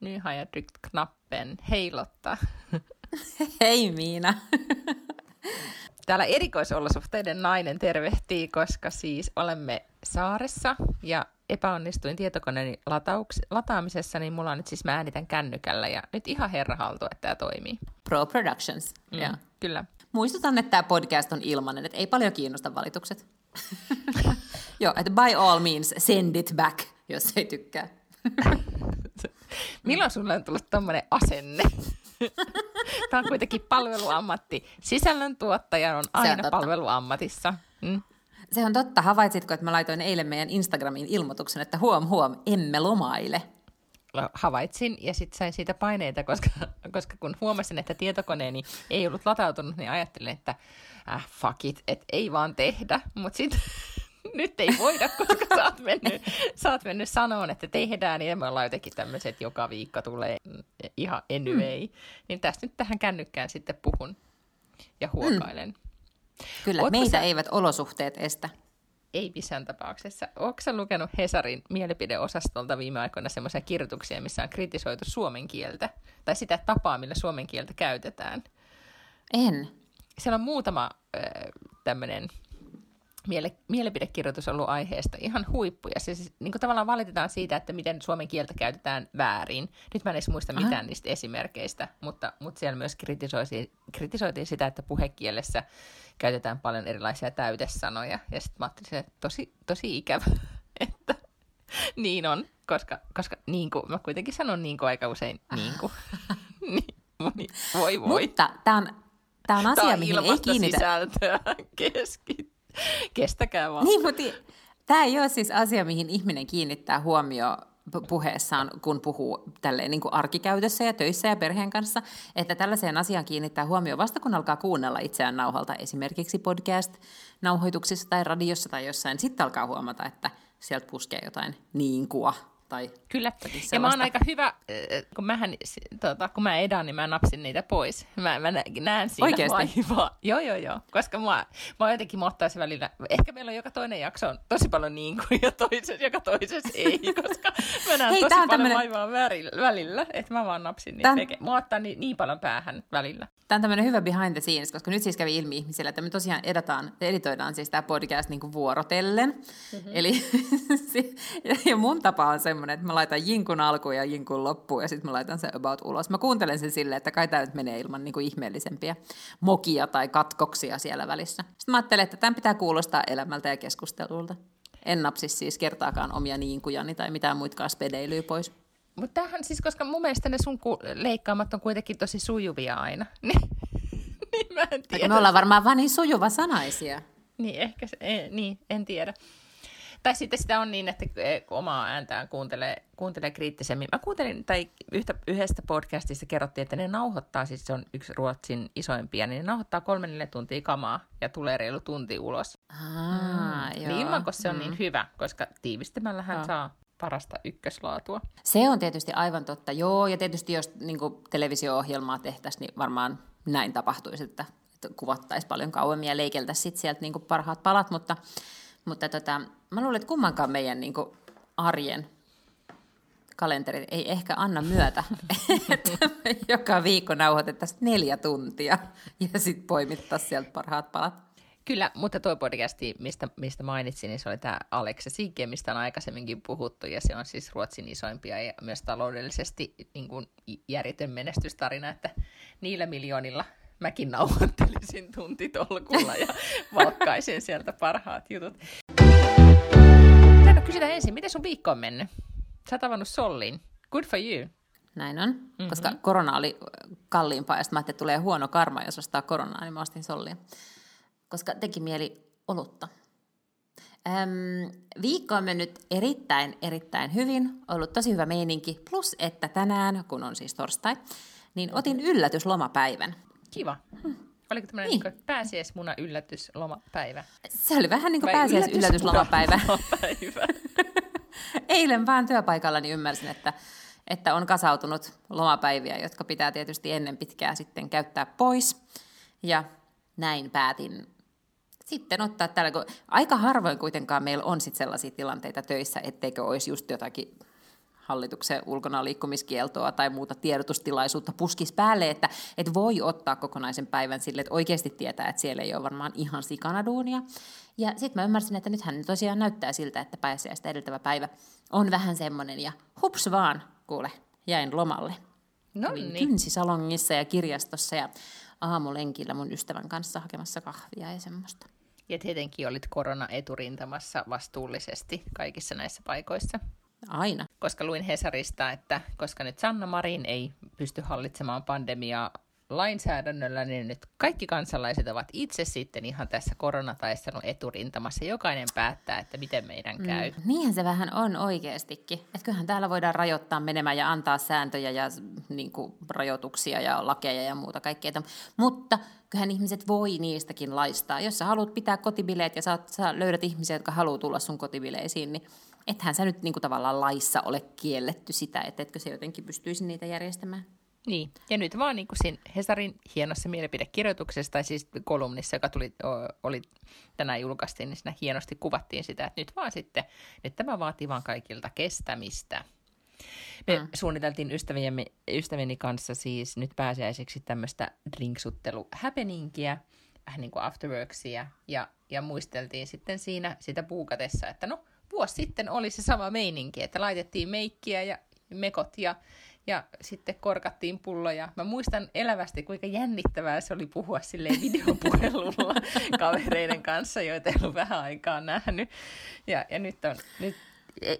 Nu har jag tryckt knappen. Hei Lotta. Hei Miina! Täällä erikoisolosuhteiden nainen tervehtii, koska siis olemme saaressa ja epäonnistuin tietokoneeni latauks- lataamisessa, niin mulla on nyt siis mä äänitän kännykällä ja nyt ihan herra haltu, että tämä toimii. Pro Productions. Mm, Ja. Kyllä. Muistutan, että tämä podcast on ilmainen, että ei paljon kiinnosta valitukset. Joo, että by all means send it back, jos ei tykkää. Milloin sulle on tullut tommonen asenne? Tämä on kuitenkin palveluammatti. Sisällöntuottaja on aina totta. palveluammatissa. Mm. Se on totta. Havaitsitko, että mä laitoin eilen meidän Instagramiin ilmoituksen, että huom huom, emme lomaile. havaitsin ja sitten sain siitä paineita, koska, koska kun huomasin, että tietokoneeni ei ollut latautunut, niin ajattelin, että äh, fuck it, että ei vaan tehdä, mutta sitten nyt ei voida, koska sä oot mennyt, sä oot mennyt sanoon, että tehdään, niin me ollaan jotenkin tämmöiset, että joka viikko tulee mm, ihan anyway. Niin tästä nyt tähän kännykkään sitten puhun ja huokailen. Kyllä, Ootko meitä sä- eivät olosuhteet estä. Ei missään tapauksessa. Oletko lukenut Hesarin mielipideosastolta viime aikoina semmoisia kirjoituksia, missä on kritisoitu suomen kieltä? Tai sitä tapaa, millä suomen kieltä käytetään? En. Siellä on muutama äh, tämmöinen miele- mielipidekirjoitus ollut aiheesta ihan huippuja. Se siis, niin kuin tavallaan valitetaan siitä, että miten suomen kieltä käytetään väärin. Nyt mä en edes muista Aha. mitään niistä esimerkkeistä, mutta, mutta siellä myös kritisoitiin, kritisoitiin sitä, että puhekielessä käytetään paljon erilaisia täytesanoja. Ja sitten mä ajattelin, että tosi, tosi ikävä, että niin on, koska, koska niin kuin, mä kuitenkin sanon niin kuin aika usein niin kuin. niin, voi voi. Mutta tämä on, tää on asia, Tämä on mihin ei kiinnitä. sisältöä. Keski... Kestäkää vaan. Niin, mutta tämä ei ole siis asia, mihin ihminen kiinnittää huomio puheessaan, kun puhuu tälleen niin kuin arkikäytössä ja töissä ja perheen kanssa, että tällaiseen asiaan kiinnittää huomio vasta kun alkaa kuunnella itseään nauhalta, esimerkiksi podcast-nauhoituksissa tai radiossa tai jossain. Sitten alkaa huomata, että sieltä puskee jotain niinkua tai Kyllä. Ja mä oon aika hyvä, äh, kun, mähän, tota, kun mä edan, niin mä napsin niitä pois. Mä, mä nä- näen siinä Oikeesti? vaivaa. Joo, joo, joo. Koska mä, mä jotenkin mottaisin välillä. Ehkä meillä on joka toinen jakso on tosi paljon niin kuin ja toisessa, joka toisessa ei. Koska mä näen Hei, tosi paljon tämmönen- vaivaa välillä. Että mä vaan napsin niitä. Tän-. Mä ottaa niin, niin paljon päähän välillä. Tämä on tämmöinen hyvä behind the scenes, koska nyt siis kävi ilmi ihmisille, että me tosiaan edataan, editoidaan siis tämä podcast niin kuin vuorotellen. Mm-hmm. Eli, ja mun tapa on semmoinen, että mä laitan jinkun alkuun ja jinkun loppuun ja sitten mä laitan sen about ulos. Mä kuuntelen sen silleen, että kai tämä nyt menee ilman niin kuin ihmeellisempiä mokia tai katkoksia siellä välissä. Sitten mä ajattelen, että tämän pitää kuulostaa elämältä ja keskustelulta. En napsi siis kertaakaan omia niinkujani tai mitään muitakaan spedeilyä pois. Mutta tämähän siis, koska mun mielestä ne sun leikkaamat on kuitenkin tosi sujuvia aina. niin, niin mä en tiedä. me ollaan varmaan vaan niin sujuva sanaisia. Niin, ehkä se, ei, niin, en tiedä. Tai sitten sitä on niin, että eh, omaa ääntään kuuntelee, kuuntelee kriittisemmin. Mä kuuntelin, tai yhtä, yhdestä podcastista kerrottiin, että ne nauhoittaa, siis se on yksi Ruotsin isoimpia, niin ne nauhoittaa kolme neljä tuntia kamaa ja tulee reilu tunti ulos. Aa, Niin ilman, kun se on niin hyvä, koska tiivistämällähän Joo. saa parasta ykköslaatua. Se on tietysti aivan totta, joo, ja tietysti jos niin televisio-ohjelmaa tehtäisiin, niin varmaan näin tapahtuisi, että, kuvattaisiin paljon kauemmin ja leikeltäisiin sieltä niin parhaat palat, mutta, mutta tota, mä luulen, että kummankaan meidän niin arjen kalenterit ei ehkä anna myötä, että me joka viikko nauhoitettaisiin neljä tuntia ja sitten poimittaisiin sieltä parhaat palat. Kyllä, mutta tuo podcasti, mistä, mistä mainitsin, niin se oli tämä Alexa Sigge, mistä on aikaisemminkin puhuttu, ja se on siis Ruotsin isoimpia ja myös taloudellisesti niin kuin järjetön menestystarina, että niillä miljoonilla mäkin nauhoittelisin tuntitolkulla ja valkkaisin sieltä parhaat jutut. Tänne kysytään ensin, miten sun viikko on mennyt? Sä oot avannut Sollin. Good for you. Näin on, mm-hmm. koska korona oli kalliimpaa ja sitten mä ajattelin, että tulee huono karma, jos ostaa koronaa, niin mä ostin sollia. Koska teki mieli olutta. Öm, viikko on mennyt erittäin, erittäin hyvin. Ollut tosi hyvä meininki. Plus, että tänään, kun on siis torstai, niin otin yllätyslomapäivän. Kiva. Oliko tämmöinen niin. niin pääsiäismuna yllätyslomapäivä? Se oli vähän niin kuin pääsiäis yllätyslomapäivä. Eilen vaan työpaikallani ymmärsin, että, että on kasautunut lomapäiviä, jotka pitää tietysti ennen pitkää sitten käyttää pois. Ja näin päätin sitten ottaa tällä, kun aika harvoin kuitenkaan meillä on sit sellaisia tilanteita töissä, etteikö olisi just jotakin hallituksen ulkona liikkumiskieltoa tai muuta tiedotustilaisuutta puskis päälle, että, että voi ottaa kokonaisen päivän sille, että oikeasti tietää, että siellä ei ole varmaan ihan sikana duunia. Ja sitten mä ymmärsin, että nythän tosiaan näyttää siltä, että pääsiäistä edeltävä päivä on vähän semmoinen ja hups vaan, kuule, jäin lomalle. No niin. Kynsisalongissa ja kirjastossa ja aamulenkillä mun ystävän kanssa hakemassa kahvia ja semmoista. Ja tietenkin olit korona-eturintamassa vastuullisesti kaikissa näissä paikoissa. Aina. Koska luin Hesarista, että koska nyt Sanna Marin ei pysty hallitsemaan pandemiaa lainsäädännöllä, niin nyt kaikki kansalaiset ovat itse sitten ihan tässä koronataistelun eturintamassa. Jokainen päättää, että miten meidän käy. Mm, niinhän se vähän on oikeastikin. Että kyllähän täällä voidaan rajoittaa menemään ja antaa sääntöjä ja niin kuin, rajoituksia ja lakeja ja muuta kaikkea. Mutta kyllähän ihmiset voi niistäkin laistaa. Jos sä haluat pitää kotibileet ja sä, sä löydät ihmisiä, jotka haluaa tulla sun kotibileisiin, niin ethän sä nyt niin kuin, tavallaan laissa ole kielletty sitä, että etkö se jotenkin pystyisi niitä järjestämään. Niin, ja nyt vaan niin kuin siinä Hesarin hienossa mielipidekirjoituksessa, tai siis kolumnissa, joka tuli, oli tänään julkaistiin, niin siinä hienosti kuvattiin sitä, että nyt vaan sitten, nyt tämä vaatii vaan kaikilta kestämistä. Me mm. suunniteltiin ystäviemme, ystävieni kanssa siis nyt pääsiäiseksi tämmöistä drinksuttelu happeningia, vähän niin kuin afterworksia, ja, ja muisteltiin sitten siinä sitä puukatessa, että no vuosi sitten oli se sama meininki, että laitettiin meikkiä ja mekot ja ja sitten korkattiin pulloja. Mä muistan elävästi, kuinka jännittävää se oli puhua sille videopuhelulla kavereiden kanssa, joita ei ollut vähän aikaa nähnyt. Ja, ja nyt on, nyt,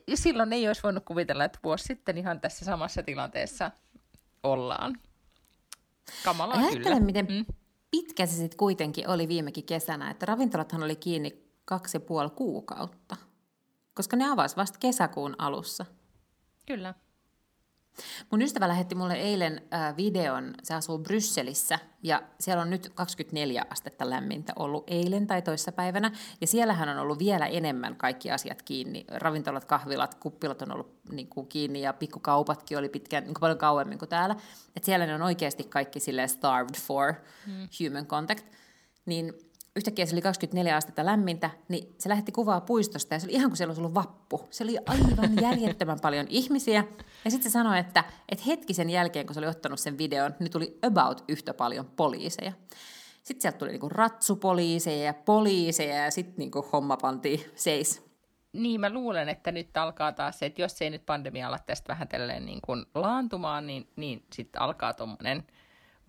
ja silloin ei olisi voinut kuvitella, että vuosi sitten ihan tässä samassa tilanteessa ollaan. Kamalaa Ajattelen, kyllä. miten mm. pitkä se sitten kuitenkin oli viimekin kesänä, että ravintolathan oli kiinni kaksi ja puoli kuukautta, koska ne avasi vasta kesäkuun alussa. Kyllä. Mun ystävä lähetti mulle eilen äh, videon, se asuu Brysselissä, ja siellä on nyt 24 astetta lämmintä ollut eilen tai toissapäivänä, ja siellähän on ollut vielä enemmän kaikki asiat kiinni. Ravintolat, kahvilat, kuppilat on ollut niin kuin, kiinni, ja pikkukaupatkin oli pitkään, niin kuin paljon kauemmin kuin täällä. Et siellä ne on oikeasti kaikki starved for mm. human contact. Niin yhtäkkiä se oli 24 astetta lämmintä, niin se lähetti kuvaa puistosta ja se oli ihan kuin siellä olisi ollut vappu. Se oli aivan järjettömän paljon ihmisiä. Ja sitten se sanoi, että, että hetki sen jälkeen, kun se oli ottanut sen videon, niin tuli about yhtä paljon poliiseja. Sitten sieltä tuli niinku ratsupoliiseja ja poliiseja ja sitten niinku homma pantiin seis. Niin, mä luulen, että nyt alkaa taas se, että jos ei nyt pandemia ala tästä vähän niin kuin laantumaan, niin, niin sitten alkaa tuommoinen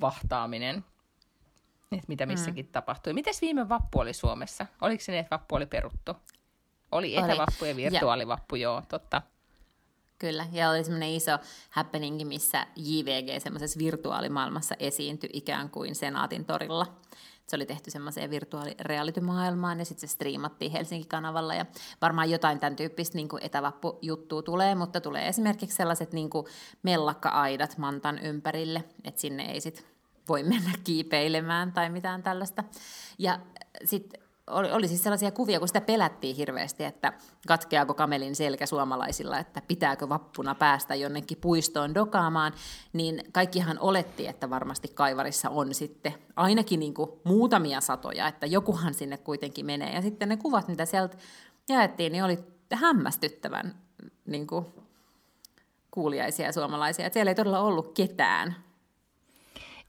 vahtaaminen että mitä mm. missäkin mm. tapahtui. Mites viime vappu oli Suomessa? Oliko se niin, että vappu oli peruttu? Oli etävappu ja virtuaalivappu, ja. joo, totta. Kyllä, ja oli semmoinen iso happening, missä JVG semmoisessa virtuaalimaailmassa esiintyi ikään kuin Senaatin torilla. Se oli tehty semmoiseen virtuaalirealitymaailmaan ja sitten se striimattiin Helsinki-kanavalla ja varmaan jotain tämän tyyppistä niin etävappujuttua tulee, mutta tulee esimerkiksi sellaiset niin mellakka-aidat mantan ympärille, että sinne ei sitten voi mennä kiipeilemään tai mitään tällaista. Ja sitten oli, oli siis sellaisia kuvia, kun sitä pelättiin hirveästi, että katkeako kamelin selkä suomalaisilla, että pitääkö vappuna päästä jonnekin puistoon dokaamaan, niin kaikkihan oletti, että varmasti Kaivarissa on sitten ainakin niin kuin muutamia satoja, että jokuhan sinne kuitenkin menee. Ja sitten ne kuvat, mitä sieltä jaettiin, niin oli hämmästyttävän niin kuin kuuliaisia suomalaisia. Että siellä ei todella ollut ketään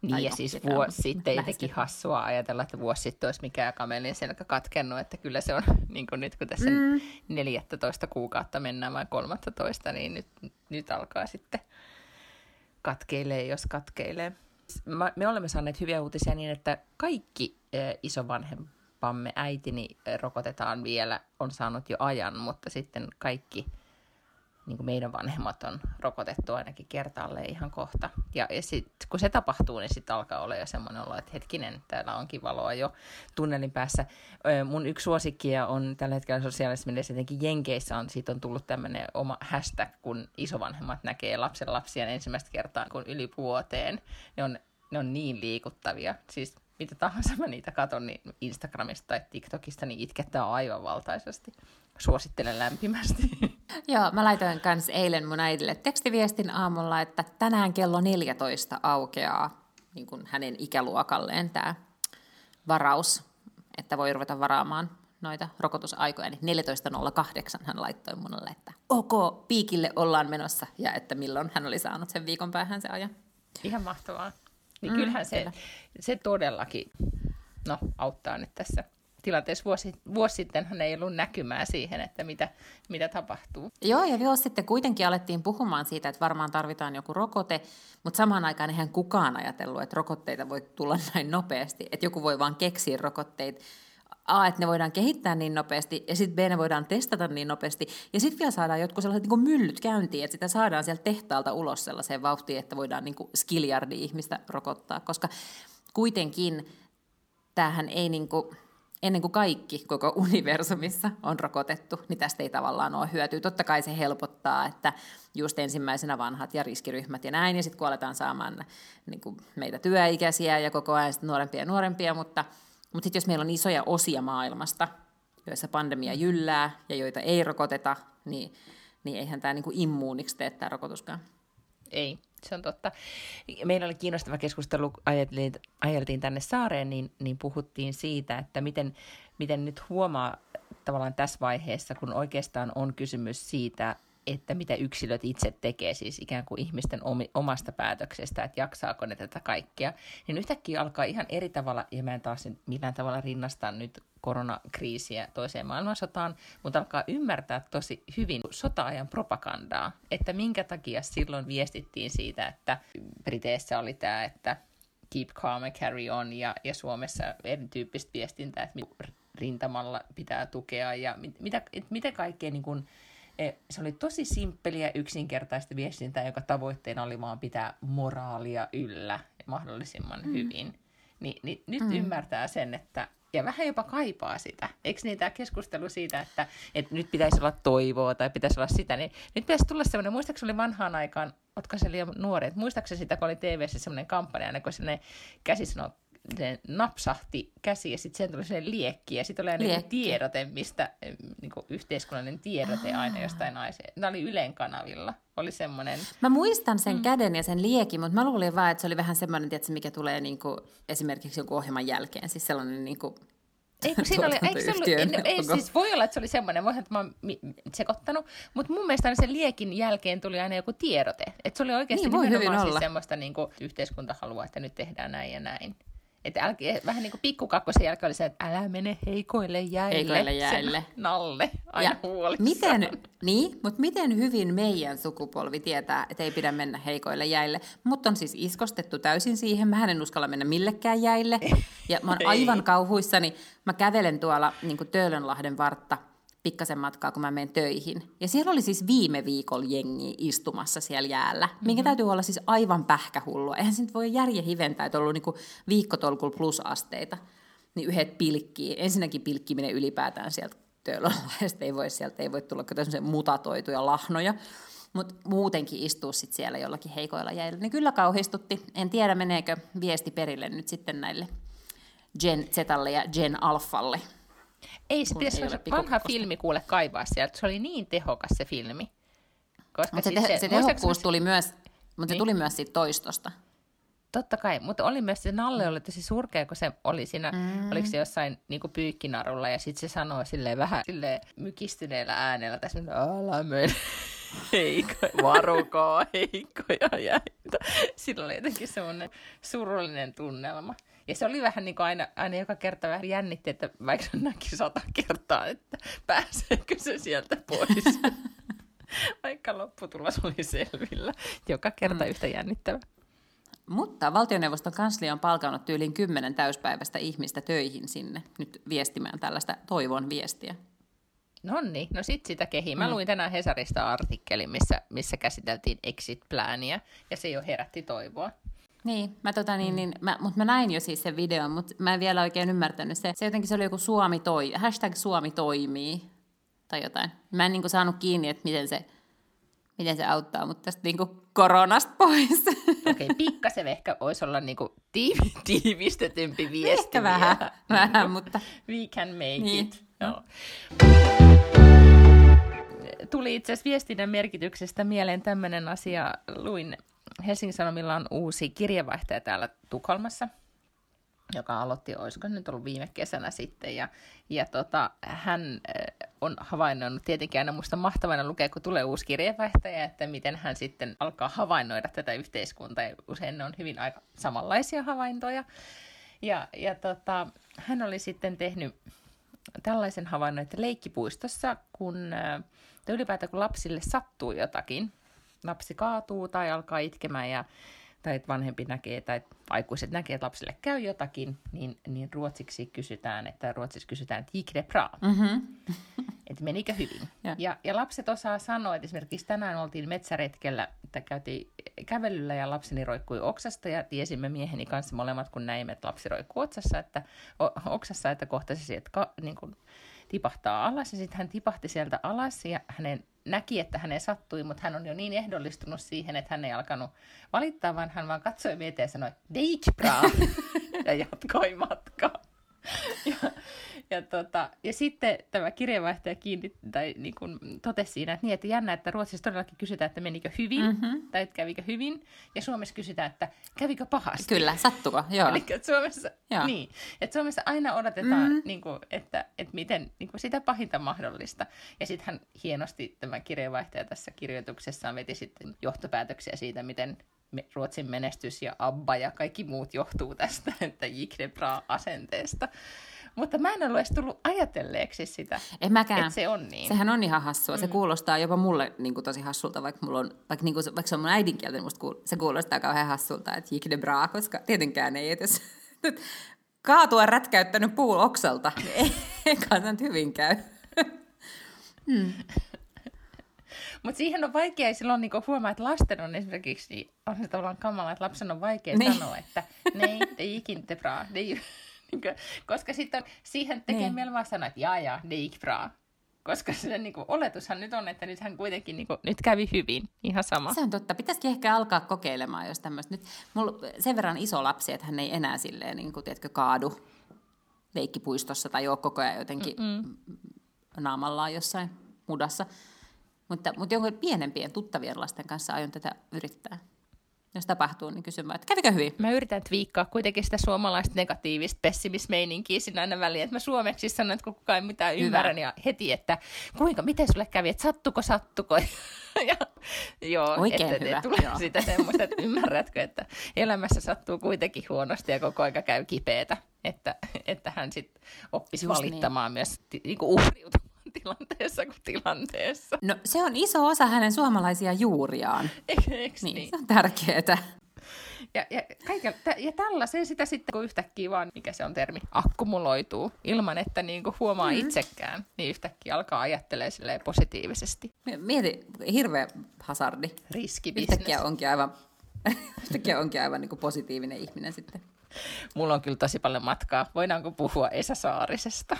niin, ja siis vuosi sitten ei teki hassua ajatella, että vuosi sitten olisi mikään kamelin selkä katkennut, että kyllä se on, niin kuin nyt kun tässä mm. 14 kuukautta mennään vai 13, niin nyt, nyt alkaa sitten katkeilee, jos katkeilee. Me olemme saaneet hyviä uutisia niin, että kaikki isovanhempamme, äitini rokotetaan vielä, on saanut jo ajan, mutta sitten kaikki niin kuin meidän vanhemmat on rokotettu ainakin kertaalle ihan kohta. Ja, ja sit, kun se tapahtuu, niin sitten alkaa olla jo semmoinen olo, että hetkinen, täällä onkin valoa jo tunnelin päässä. Mun yksi suosikkia on tällä hetkellä sosiaalisessa mediassa, jotenkin Jenkeissä on, siitä on tullut tämmöinen oma hashtag, kun isovanhemmat näkee lapsen lapsia ensimmäistä kertaa kuin yli vuoteen. Ne on, ne on niin liikuttavia. Siis mitä tahansa mä niitä katon niin Instagramista tai TikTokista, niin itkettää aivan valtaisesti. Suosittelen lämpimästi. Joo, mä laitoin kans eilen mun äidille tekstiviestin aamulla, että tänään kello 14 aukeaa niin kuin hänen ikäluokalleen tämä varaus, että voi ruveta varaamaan noita rokotusaikoja, niin 14.08 hän laittoi mulle, että ok, piikille ollaan menossa, ja että milloin hän oli saanut sen viikon päähän se ajan. Ihan mahtavaa. Niin mm, kyllähän se, kyllä. se todellakin no, auttaa nyt tässä tilanteessa. Vuosi, vuosi sitten hän ei ollut näkymää siihen, että mitä, mitä tapahtuu. Joo, ja vuosi sitten kuitenkin alettiin puhumaan siitä, että varmaan tarvitaan joku rokote, mutta samaan aikaan eihän kukaan ajatellut, että rokotteita voi tulla näin nopeasti, että joku voi vaan keksiä rokotteita. A, että ne voidaan kehittää niin nopeasti, ja sitten B, ne voidaan testata niin nopeasti, ja sitten vielä saadaan jotkut sellaiset niin myllyt käyntiin, että sitä saadaan sieltä tehtaalta ulos sellaiseen vauhtiin, että voidaan niin skiljardi ihmistä rokottaa, koska kuitenkin tämähän ei niin kuin, ennen kuin kaikki koko universumissa on rokotettu, niin tästä ei tavallaan ole hyötyä. Totta kai se helpottaa, että just ensimmäisenä vanhat ja riskiryhmät ja näin, ja sitten kun aletaan saamaan niin kuin meitä työikäisiä ja koko ajan nuorempia ja nuorempia, mutta – mutta sitten jos meillä on isoja osia maailmasta, joissa pandemia jyllää ja joita ei rokoteta, niin, niin eihän tämä niinku immuuniksi tee tämä rokotuskaan. Ei, se on totta. Meillä oli kiinnostava keskustelu, ajeltiin, ajeltiin tänne saareen, niin, niin puhuttiin siitä, että miten, miten nyt huomaa tavallaan tässä vaiheessa, kun oikeastaan on kysymys siitä, että mitä yksilöt itse tekee, siis ikään kuin ihmisten omasta päätöksestä, että jaksaako ne tätä kaikkea, niin yhtäkkiä alkaa ihan eri tavalla, ja mä en taas millään tavalla rinnasta nyt koronakriisiä toiseen maailmansotaan, mutta alkaa ymmärtää tosi hyvin sota-ajan propagandaa, että minkä takia silloin viestittiin siitä, että Briteissä oli tämä, että keep calm and carry on, ja, ja Suomessa erityyppistä viestintää, että rintamalla pitää tukea, ja mit, mitä, mitä kaikkea niin kuin, se oli tosi simppeliä yksinkertaista viestintää, joka tavoitteena oli vaan pitää moraalia yllä mahdollisimman mm. hyvin. Ni, niin nyt mm. ymmärtää sen, että ja vähän jopa kaipaa sitä. Eikö niitä keskustelu siitä, että, että nyt pitäisi olla toivoa tai pitäisi olla sitä, niin nyt pitäisi tulla semmoinen, muistaakseni oli vanhaan aikaan, otka se liian nuoret, muistaakseni sitä, kun oli TV-ssä semmoinen kampanja, kun sinne käsi sanoo se napsahti käsi ja sitten siihen tuli se liekki ja sitten oli aina niin tiedote, mistä niin yhteiskunnallinen tiedote aina jostain naiseen. Nämä oli Ylen kanavilla. Oli semmoinen... Mä muistan sen mm. käden ja sen liekin, mutta mä luulin vaan, että se oli vähän semmoinen, tiedätkö, mikä tulee niin kuin, esimerkiksi joku ohjelman jälkeen. Siis sellainen niin kuin, ei, kun siinä oli, eikö se ollut, ei, ei, siis voi olla, että se oli semmoinen, voihan että mä oon sekoittanut, mutta mun mielestä se liekin jälkeen tuli aina joku tiedote. Että se oli oikeasti niin, voi hyvin siis olla. semmoista niin kuin, yhteiskunta haluaa, että nyt tehdään näin ja näin. Että äl, vähän niin kuin pikkukakkosen jälkeen oli se, että älä mene heikoille jäille. Heikoille jäille. Nalle, aina ja miten, Niin, mutta miten hyvin meidän sukupolvi tietää, että ei pidä mennä heikoille jäille. Mutta on siis iskostettu täysin siihen. Mä en uskalla mennä millekään jäille. Ja mä oon aivan kauhuissani. Mä kävelen tuolla niin Töölönlahden vartta pikkasen matkaa, kun mä menen töihin. Ja siellä oli siis viime viikolla jengi istumassa siellä jäällä, mm-hmm. minkä täytyy olla siis aivan pähkähullua. Eihän se nyt voi järje hiventää, että on ollut niinku viikkotolkulla plusasteita. Niin yhdet pilkkii. Ensinnäkin pilkkiminen ylipäätään sieltä Töölönlahdesta ei voi, sieltä ei voi tulla mutatoituja lahnoja. Mutta muutenkin istuu sit siellä jollakin heikoilla jäillä. Niin kyllä kauhistutti. En tiedä, meneekö viesti perille nyt sitten näille Gen Zlle ja Gen Alfalle. Ei se pitäisi olla vanha filmi kuule kaivaa sieltä. Se oli niin tehokas se filmi. Koska mutta siis se, se, se tehokkuus tuli myös, mutta niin. se tuli myös siitä toistosta. Totta kai, mutta oli myös se Nalle oli tosi surkea, kun se oli siinä, mm. oliko se jossain niin kuin pyykkinarulla ja sitten se sanoi silleen vähän silleen mykistyneellä äänellä tässä, älä mene, heikko, varukaa heikkoja jäitä. Sillä oli jotenkin semmoinen surullinen tunnelma. Ja se oli vähän niin kuin aina, aina joka kerta vähän jännitti, että vaikka se näki sata kertaa, että pääseekö se sieltä pois. vaikka lopputulos oli selvillä. Joka kerta mm. yhtä jännittävä. Mutta valtioneuvoston kanslia on palkannut tyyliin kymmenen täyspäiväistä ihmistä töihin sinne nyt viestimään tällaista toivon viestiä. No niin, no sit sitä kehi. Mä mm. luin tänään Hesarista artikkelin, missä, missä käsiteltiin exit-plääniä, ja se jo herätti toivoa. Niin, mä tota niin, mm. niin mä, mutta mä näin jo siis sen videon, mutta mä en vielä oikein ymmärtänyt se. Se jotenkin se oli joku Suomi toi, hashtag Suomi toimii, tai jotain. Mä en niin saanut kiinni, että miten se, miten se auttaa, mutta tästä niin koronasta pois. Okei, okay, pikkasen ehkä voisi olla niin kuin tiivi, tiivistetympi viesti. Ehkä vähän, vähän, mutta... We can make niin. it. Joo. Tuli itse asiassa viestinnän merkityksestä mieleen tämmöinen asia. Luin Helsingin Sanomilla on uusi kirjeenvaihtaja täällä Tukholmassa, joka aloitti, olisiko nyt ollut viime kesänä sitten, ja, ja tota, hän äh, on havainnoinut tietenkin aina musta mahtavana lukea, kun tulee uusi kirjeenvaihtaja, että miten hän sitten alkaa havainnoida tätä yhteiskuntaa, ja usein ne on hyvin aika samanlaisia havaintoja, ja, ja tota, hän oli sitten tehnyt tällaisen havainnon, että leikkipuistossa, kun, äh, ylipäätään kun lapsille sattuu jotakin, lapsi kaatuu tai alkaa itkemään ja tai että vanhempi näkee tai aikuiset näkee, että lapsille käy jotakin, niin, niin ruotsiksi kysytään, että ruotsiksi kysytään, että gick det bra? Mm-hmm. että menikö hyvin? ja. Ja, ja lapset osaa sanoa, että esimerkiksi tänään oltiin metsäretkellä, että käytiin kävelyllä ja lapseni roikkui oksasta ja tiesimme mieheni kanssa molemmat, kun näimme, että lapsi roikkuu otsassa, että, o, oksassa, että kohtasi että ka, niin kuin, tipahtaa alas ja sitten hän tipahti sieltä alas ja hänen näki, että hänen sattui, mutta hän on jo niin ehdollistunut siihen, että hän ei alkanut valittaa, vaan hän vaan katsoi mieteen ja sanoi, Deik bra, ja jatkoi matkaa. ja, ja, tota, ja sitten tämä kirjeenvaihtaja kiinni, tai niin kuin totesi siinä, että, niin, että jännä, että Ruotsissa todellakin kysytään, että menikö hyvin, mm-hmm. tai että kävikö hyvin, ja Suomessa kysytään, että kävikö pahasti. Kyllä, sattuko, joo. Eli että Suomessa, joo. Niin, että Suomessa aina odotetaan, mm-hmm. niin kuin, että, että miten niin kuin sitä pahinta mahdollista. Ja sitten hän hienosti, tämä kirjeenvaihtaja tässä kirjoituksessaan veti sitten johtopäätöksiä siitä, miten Ruotsin menestys ja Abba ja kaikki muut johtuu tästä, että Jikdebra asenteesta. Mutta mä en ole edes tullut ajatelleeksi sitä, en mäkään. että se on niin. Sehän on ihan hassua. Mm. Se kuulostaa jopa mulle niin kuin, tosi hassulta, vaikka, mulla on, vaikka, niin kuin, vaikka se on mun äidinkieltä, niin musta kuul- se kuulostaa kauhean hassulta, että jik de bra, koska tietenkään ei edes kaatua rätkäyttänyt puu oksalta, niin ei, ei nyt hyvin käy. hmm. Mutta siihen on vaikea silloin niin huomaa, että lasten on esimerkiksi, niin on se tavallaan kamala, että lapsen on vaikea niin. sanoa, että nej, det gick inte bra. koska sitten siihen tekee niin. mieli vaan sanoa, että jaa, jaa, det gick bra. Koska se niin kuin, oletushan nyt on, että nyt hän kuitenkin niin kuin, nyt kävi hyvin, ihan sama. Se on totta. Pitäisikin ehkä alkaa kokeilemaan, jos tämmöistä. Nyt mulla sen verran iso lapsi, että hän ei enää silleen, niin kuin, tiedätkö, kaadu leikkipuistossa tai ole koko ajan jotenkin Mm-mm. naamallaan jossain mudassa. Mutta, mutta jonkun pienempien tuttavien lasten kanssa aion tätä yrittää jos tapahtuu, niin kysymään, että kävikö hyvin? Mä yritän twiikkaa kuitenkin sitä suomalaista negatiivista pessimismeininkiä siinä aina väliin, että mä suomeksi sanon, että kukaan ei mitään ymmärrä, ja heti, että kuinka, miten sulle kävi, että sattuko, sattuko, ja, joo, Oikein että hyvä. tulee joo. sitä semmoista, että ymmärrätkö, että elämässä sattuu kuitenkin huonosti ja koko aika käy kipeätä, että, että hän sitten oppisi Just niin. valittamaan niin. myös niin kuin uhriutumaan tilanteessa kuin tilanteessa. No se on iso osa hänen suomalaisia juuriaan. Eikö niin, niin? Se on tärkeää. Ja, ja, kaiken, ja tällaisen sitä sitten, kun yhtäkkiä vaan, mikä se on termi, akkumuloituu ilman, että niin kuin huomaa mm-hmm. itsekään, niin yhtäkkiä alkaa ajattelemaan positiivisesti. Mieti, hirveä hasardi. Riskibisnes. Yhtäkkiä onkin aivan, yhtäkkiä onkin aivan niin kuin positiivinen ihminen sitten. Mulla on kyllä tosi paljon matkaa. Voidaanko puhua Esa Saarisesta?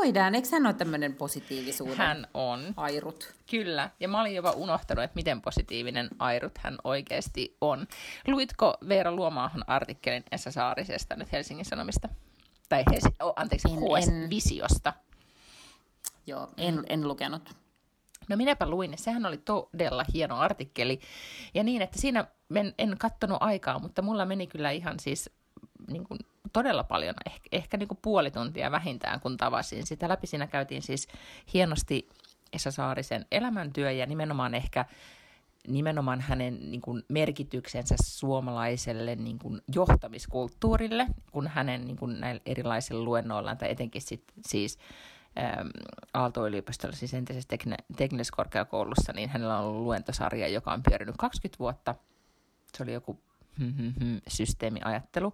Voidaan, eikö hän ole tämmöinen positiivisuuden Hän on. airut? Kyllä, ja mä olin jopa unohtanut, että miten positiivinen airut hän oikeasti on. Luitko Veera Luomaahon artikkelin Essa Saarisesta nyt Helsingin Sanomista? Tai Helsi- oh, anteeksi, en, HS en... Visiosta. Joo, en, en lukenut. No minäpä luin, sehän oli todella hieno artikkeli. Ja niin, että siinä en, en kattonut aikaa, mutta mulla meni kyllä ihan siis niin kuin todella paljon, ehkä, ehkä niin kuin puoli tuntia vähintään, kun tavasin sitä läpi. Siinä käytiin siis hienosti Esa Saarisen elämäntyö ja nimenomaan ehkä nimenomaan hänen niin kuin, merkityksensä suomalaiselle niin kuin, johtamiskulttuurille, kun hänen niin kuin, näillä erilaisilla luennoillaan, tai etenkin sit, siis ähm, Aalto-yliopistolla, siis entisessä tekn- teknisessä korkeakoulussa, niin hänellä on ollut luentosarja, joka on pyörinyt 20 vuotta. Se oli joku systeemiajattelu,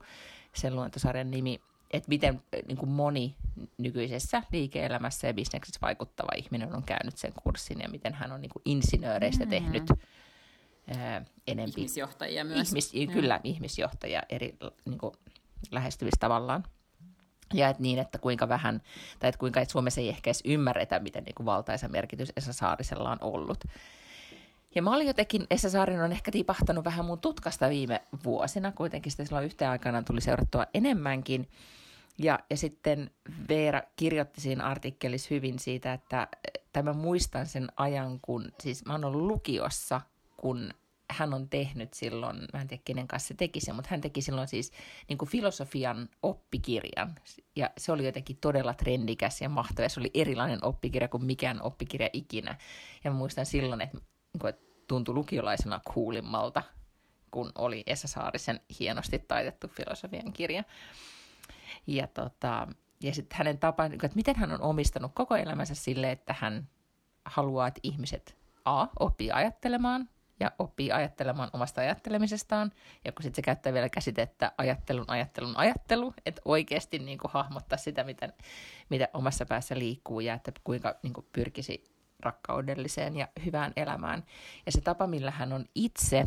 sen luentosarjan nimi. että miten niin kuin moni nykyisessä liike-elämässä ja bisneksessä vaikuttava ihminen on käynyt sen kurssin ja miten hän on niin kuin insinööreistä mm-hmm. tehnyt ää, enempi. Ihmisjohtajia myös. Ihmis, kyllä, ihmisjohtajia eri niin kuin, lähestymistavallaan. Ja et niin, että kuinka vähän, tai että kuinka et Suomessa ei ehkä edes ymmärretä, miten niin kuin valtaisa merkitys Esa Saarisella on ollut. Ja mä olin jotenkin, Esa Saarinen on ehkä tipahtanut vähän mun tutkasta viime vuosina, kuitenkin sitä silloin yhteen aikana tuli seurattua enemmänkin. Ja, ja sitten Veera kirjoitti siinä artikkelissa hyvin siitä, että tai mä muistan sen ajan, kun, siis mä oon ollut lukiossa, kun hän on tehnyt silloin, mä en tiedä kenen kanssa se teki sen, mutta hän teki silloin siis niin kuin filosofian oppikirjan. Ja se oli jotenkin todella trendikäs ja mahtava. Se oli erilainen oppikirja kuin mikään oppikirja ikinä. Ja mä muistan silloin, että, kuin, että tuntui lukiolaisena kuulimmalta, kun oli Esa Saarisen hienosti taitettu filosofian kirja. Ja, tota, ja sitten hänen tapaan, että miten hän on omistanut koko elämänsä sille, että hän haluaa, että ihmiset A, oppii ajattelemaan, ja oppii ajattelemaan omasta ajattelemisestaan. Ja kun sitten se käyttää vielä käsitettä ajattelun, ajattelun, ajattelu, että oikeasti niin kuin hahmottaa sitä, mitä, mitä omassa päässä liikkuu ja että kuinka niin kuin pyrkisi rakkaudelliseen ja hyvään elämään. Ja se tapa, millä hän on itse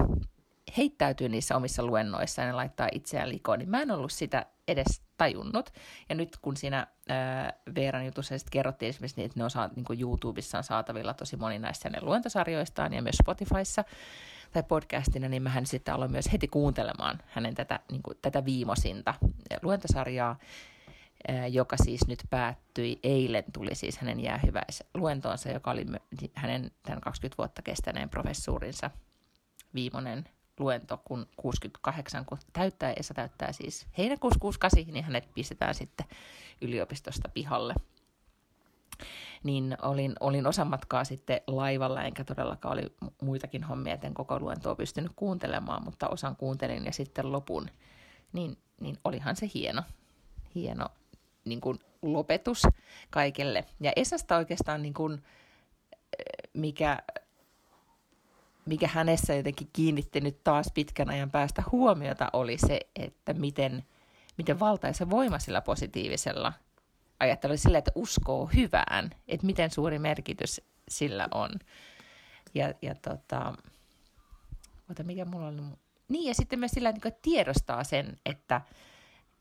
heittäytyy niissä omissa luennoissaan ja laittaa itseään likoon, niin mä en ollut sitä edes tajunnut. Ja nyt kun siinä ää, Veeran jutussa sitten kerrottiin esimerkiksi, että ne on saa, niin YouTubessa on saatavilla tosi moni näistä ne luentosarjoistaan ja myös Spotifyssa tai podcastina, niin mähän sitten aloin myös heti kuuntelemaan hänen tätä, niin kuin, tätä viimosinta luentosarjaa, joka siis nyt päättyi. Eilen tuli siis hänen jäähyväisluentoonsa, joka oli hänen tämän 20 vuotta kestäneen professuurinsa viimeinen luento, kun 68, kun täyttää, Esa täyttää siis heinäkuussa 68, niin hänet pistetään sitten yliopistosta pihalle. Niin olin, olin osan matkaa sitten laivalla, enkä todellakaan oli muitakin hommia, etten koko luentoa pystynyt kuuntelemaan, mutta osan kuuntelin ja sitten lopun. Niin, niin olihan se hieno, hieno niin kuin lopetus kaikelle. Ja Esasta oikeastaan niin kuin, mikä mikä hänessä jotenkin kiinnitti nyt taas pitkän ajan päästä huomiota, oli se, että miten, miten valtaisa voima sillä positiivisella ajattelulla sillä, että uskoo hyvään, että miten suuri merkitys sillä on. Ja, ja tota, ota, mikä mulla on... Niin, ja sitten myös sillä, että tiedostaa sen, että,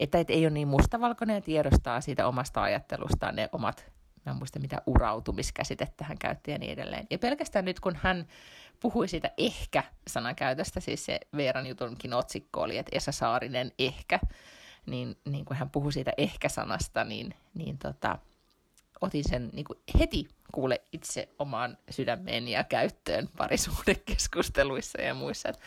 että et ei ole niin mustavalkoinen ja tiedostaa siitä omasta ajattelustaan ne omat, mä en muista mitä urautumiskäsitettä hän käytti ja niin edelleen. Ja pelkästään nyt, kun hän puhui siitä ehkä-sanan käytöstä, siis se Veeran jutunkin otsikko oli, että Esa Saarinen ehkä, niin, niin kun hän puhui siitä ehkä-sanasta, niin, niin tota, otin sen niin kuin heti kuule itse omaan sydämeen ja käyttöön parisuhdekeskusteluissa ja muissa, että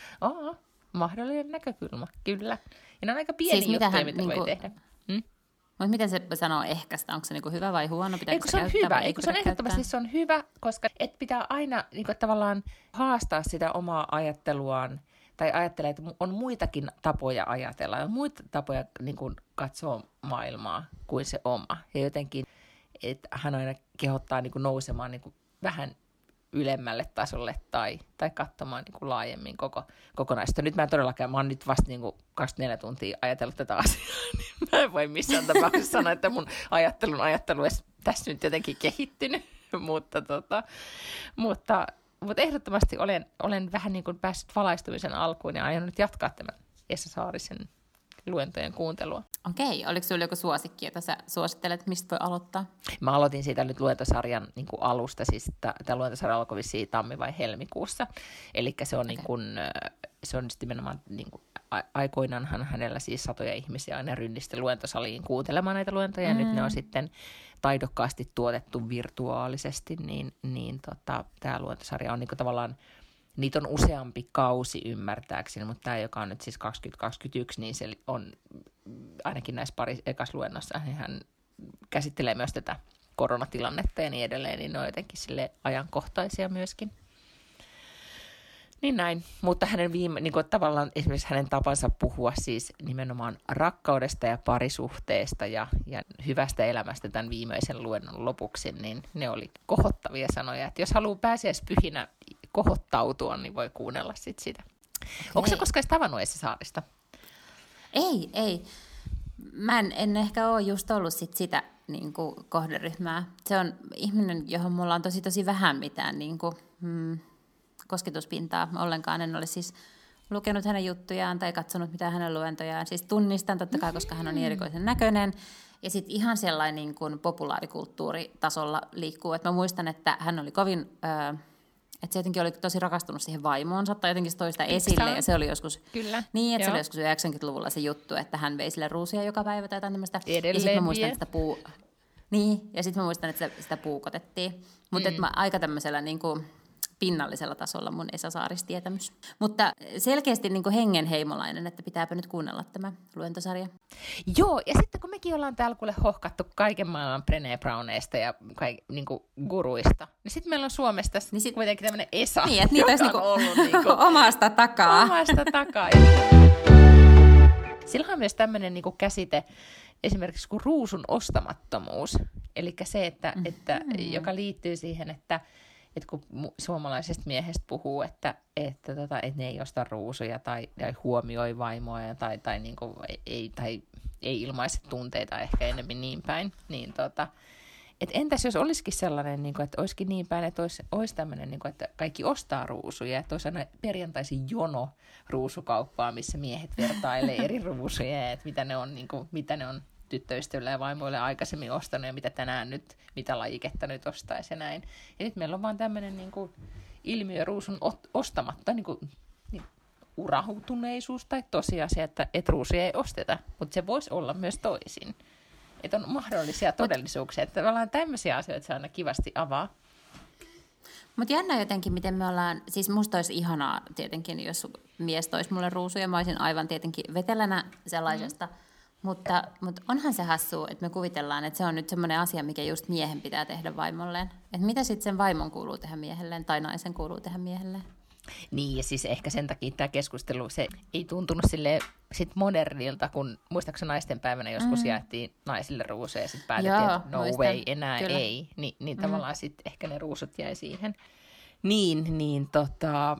mahdollinen näkökulma, kyllä. Ja ne on aika pieni siis juttuja, mitä niin voi tehdä. Hmm? Mutta miten se sanoo ehkästä? Onko se niinku hyvä vai huono? Pitääkö se, se on hyvä. Eikö se on ehdottomasti se on hyvä, koska et pitää aina niinku, tavallaan haastaa sitä omaa ajatteluaan tai ajattelee, että on muitakin tapoja ajatella, on muita tapoja niin kuin, katsoa maailmaa kuin se oma. Ja jotenkin, että hän aina kehottaa niin kuin, nousemaan niin kuin, vähän ylemmälle tasolle tai, tai katsomaan niin kuin laajemmin koko, kokonaista. Nyt mä en todellakaan, mä oon nyt vasta niin kuin 24 tuntia ajatellut tätä asiaa, niin mä en voi missään tapauksessa sanoa, että mun ajattelun ajattelu olisi tässä nyt jotenkin kehittynyt, mutta, tota, mutta, mutta ehdottomasti olen, olen vähän niin kuin päässyt valaistumisen alkuun ja aion nyt jatkaa tämän Essa Saarisen luentojen kuuntelua. Okei, oliko sinulla joku suosikki, jota sä suosittelet, mistä voi aloittaa? Mä aloitin siitä nyt luentosarjan niin kuin alusta, siis tämä luentosarja alkoi vissiin tammi- vai helmikuussa. Eli se on, okay. niin kuin, se on nimenomaan, niin kuin, aikoinaanhan hänellä siis satoja ihmisiä aina rynnisti luentosaliin kuuntelemaan näitä luentoja, mm. ja nyt ne on sitten taidokkaasti tuotettu virtuaalisesti, niin, niin tota, tämä luentosarja on niin kuin, tavallaan niitä on useampi kausi ymmärtääkseni, mutta tämä, joka on nyt siis 2021, niin se on ainakin näissä pari ekas luennossa, niin hän käsittelee myös tätä koronatilannetta ja niin edelleen, niin ne on jotenkin sille ajankohtaisia myöskin. Niin näin, mutta hänen viime, niin kuin tavallaan esimerkiksi hänen tapansa puhua siis nimenomaan rakkaudesta ja parisuhteesta ja, ja hyvästä elämästä tämän viimeisen luennon lopuksi, niin ne oli kohottavia sanoja. Että jos haluaa pääsiäispyhinä kohottautua, niin voi kuunnella sit sitä. Okay. Onko se koskaan tavannut Esa Saarista? Ei, ei. mä en, en ehkä ole just ollut sit sitä niin kuin kohderyhmää. Se on ihminen, johon mulla on tosi tosi vähän mitään niin kuin, mm, kosketuspintaa ollenkaan. En ole siis lukenut hänen juttujaan tai katsonut mitään hänen luentojaan. Siis tunnistan totta kai, koska hän on niin erikoisen näköinen. Ja sitten ihan sellainen niin kuin populaarikulttuuritasolla liikkuu. Et mä muistan, että hän oli kovin... Öö, että se jotenkin oli tosi rakastunut siihen vaimoonsa tai jotenkin toista esille. Ja se oli joskus, Kyllä. Niin, että se oli joskus 90-luvulla se juttu, että hän vei sille ruusia joka päivä tai jotain tämmöistä. Edelleen ja sitten mä muistan, että sitä puu... Niin, ja sitten mä muistan, että sitä, sitä puukotettiin. Mutta mm. aika tämmöisellä niin kuin, pinnallisella tasolla mun Esa Saaristietämys. Mutta selkeästi niin kuin hengenheimolainen, että pitääpä nyt kuunnella tämä luentosarja. Joo, ja sitten kun mekin ollaan täällä kuule hohkattu kaiken maailman Brené Browneista ja kaik, niin kuin guruista, niin sitten meillä on Suomessa tässä niin sit, kuitenkin tämmöinen Esa, niin, että niitä olisi niin kuin, ollut niin kuin, omasta takaa. Omasta takaa. Sillä on myös tämmöinen niin käsite, esimerkiksi kuin ruusun ostamattomuus. Eli se, että, että, mm-hmm. joka liittyy siihen, että että kun suomalaisesta miehestä puhuu, että, että, tota, että ne ei osta ruusuja tai, tai huomioi vaimoja tai, tai, niin kuin, ei, tai ei ilmaise tunteita ehkä enemmän niin päin, niin tota, et entäs jos olisikin sellainen, niin kuin, että olisikin niin päin, että olisi, olisi tämmöinen, niin kuin, että kaikki ostaa ruusuja, että olisi aina perjantaisin jono ruusukauppaa, missä miehet vertailee eri ruusuja, että mitä ne on, niin kuin, mitä ne on tyttöystäville ja vaimoille aikaisemmin ostanut ja mitä tänään nyt, mitä lajiketta nyt ostaisi ja näin. Ja nyt meillä on vaan tämmöinen niin kuin, ilmiö ruusun ostamatta niin kuin, niin, urahutuneisuus tai tosiasia, että et ruusia ei osteta, mutta se voisi olla myös toisin. Että on mahdollisia todellisuuksia, että tavallaan tämmöisiä asioita se aina kivasti avaa. Mutta jännä jotenkin, miten me ollaan, siis musta olisi ihanaa tietenkin, jos mies toisi mulle ruusuja, mä olisin aivan tietenkin vetelänä sellaisesta, mm mutta, mutta onhan se hassu, että me kuvitellaan, että se on nyt semmoinen asia, mikä just miehen pitää tehdä vaimolleen. Että mitä sitten sen vaimon kuuluu tehdä miehelleen tai naisen kuuluu tehdä miehelleen? Niin, ja siis ehkä sen takia tämä keskustelu, se ei tuntunut sille sit modernilta, kun muistaakseni naisten päivänä joskus mm. jaettiin naisille ruuseja ja sitten päätettiin, Joo, että no muistan. way, enää Kyllä. ei. Ni, niin mm. tavallaan sitten ehkä ne ruusut jäi siihen. Niin, niin tota,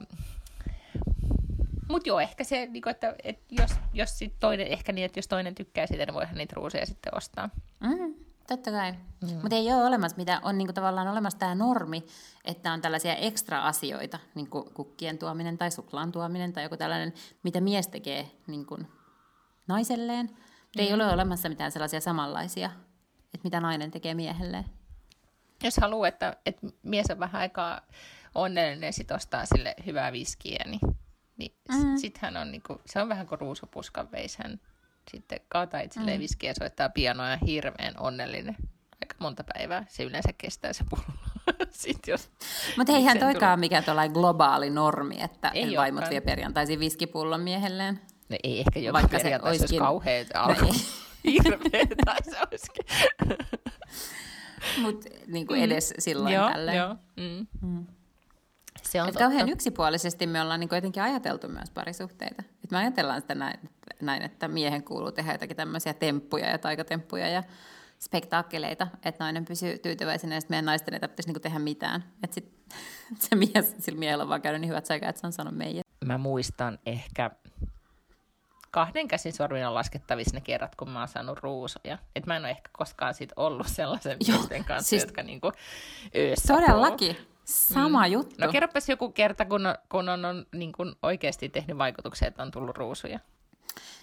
mutta joo, ehkä se, niinku, että, että jos, jos sit toinen, ehkä niin, että jos toinen tykkää siitä, niin voihan niitä ruuseja sitten ostaa. Mm, totta kai. Mm. Mutta ei ole olemassa mitä on niinku tavallaan olemassa tämä normi, että on tällaisia ekstra-asioita, niin kuin kukkien tuominen tai suklaan tuominen tai joku tällainen, mitä mies tekee niin kuin naiselleen. Mm. Ei ole olemassa mitään sellaisia samanlaisia, että mitä nainen tekee miehelleen. Jos haluaa, että, että mies on vähän aikaa onnellinen ja sit ostaa sille hyvää viskiä, niin niin mm-hmm. sitten hän on niinku, se on vähän kuin ruusupuskan veis. Hän sitten kaataa itselleen mm-hmm. viskiä ja soittaa pianoa ja hirveän onnellinen. Aika monta päivää se yleensä kestää se pullo. jos Mutta eihän toikaan tulee... mikään tuollainen globaali normi, että ei vaimot olekaan. vie perjantaisin viskipullon miehelleen. No ei ehkä joka Vaikka se olisi kauheat alku. No Hirveetä se olisikin. Mutta niin edes mm. silloin joo, tällöin. Joo. Mm. Mm. Se on että kauhean yksipuolisesti me ollaan niin jotenkin ajateltu myös parisuhteita. Et me ajatellaan sitä näin, näin, että miehen kuuluu tehdä jotakin tämmöisiä temppuja ja taikatemppuja ja spektaakkeleita, että nainen pysyy tyytyväisenä ja meidän naisten ei tarvitsisi niinku tehdä mitään. Että sit, se mies, sillä miehellä on vaan käynyt niin hyvät sekä, että se on sanonut meidän. Mä muistan ehkä kahden käsin sormina laskettavissa ne kerrat, kun mä oon saanut ruusuja. Et mä en ole ehkä koskaan siitä ollut sellaisen miesten kanssa, siis, jotka niinku Todellakin. Sama mm. juttu. No kerropas joku kerta, kun on, kun on, on niin kun oikeasti tehnyt vaikutuksia, että on tullut ruusuja.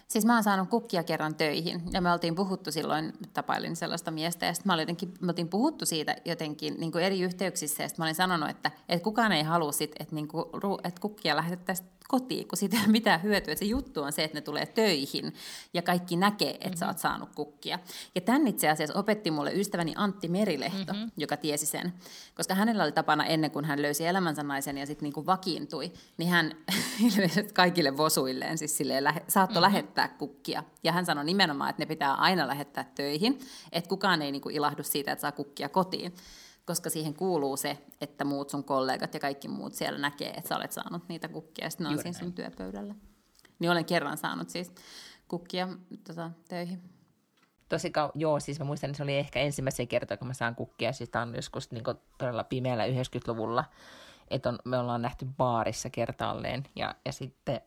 Siis mä oon saanut kukkia kerran töihin ja me oltiin puhuttu silloin, tapailin sellaista miestä ja sitten jotenkin, me oltiin puhuttu siitä jotenkin niin kuin eri yhteyksissä ja sitten mä olin sanonut, että, että kukaan ei halua sit, että, niin kuin, että kukkia lähetettäisiin kotiin, kun siitä ei ole mitään hyötyä. Se juttu on se, että ne tulee töihin ja kaikki näkee, että mm-hmm. sä oot saanut kukkia. Ja tän itse asiassa opetti mulle ystäväni Antti Merilehto, mm-hmm. joka tiesi sen. Koska hänellä oli tapana ennen kuin hän löysi elämänsä naisen ja sitten niinku vakiintui, niin hän ilmeisesti kaikille vosuilleen siis silleen lähe, saattoi mm-hmm. lähettää kukkia. Ja hän sanoi nimenomaan, että ne pitää aina lähettää töihin, että kukaan ei niinku ilahdu siitä, että saa kukkia kotiin koska siihen kuuluu se, että muut sun kollegat ja kaikki muut siellä näkee, että sä olet saanut niitä kukkia, ja sitten ne on siinä sun työpöydällä. Niin olen kerran saanut siis kukkia tota, töihin. Tosi kau- joo, siis mä muistan, että se oli ehkä ensimmäisiä kertoja, kun mä saan kukkia, siis on joskus niin todella pimeällä 90-luvulla, että on, me ollaan nähty baarissa kertaalleen, ja, ja sitten,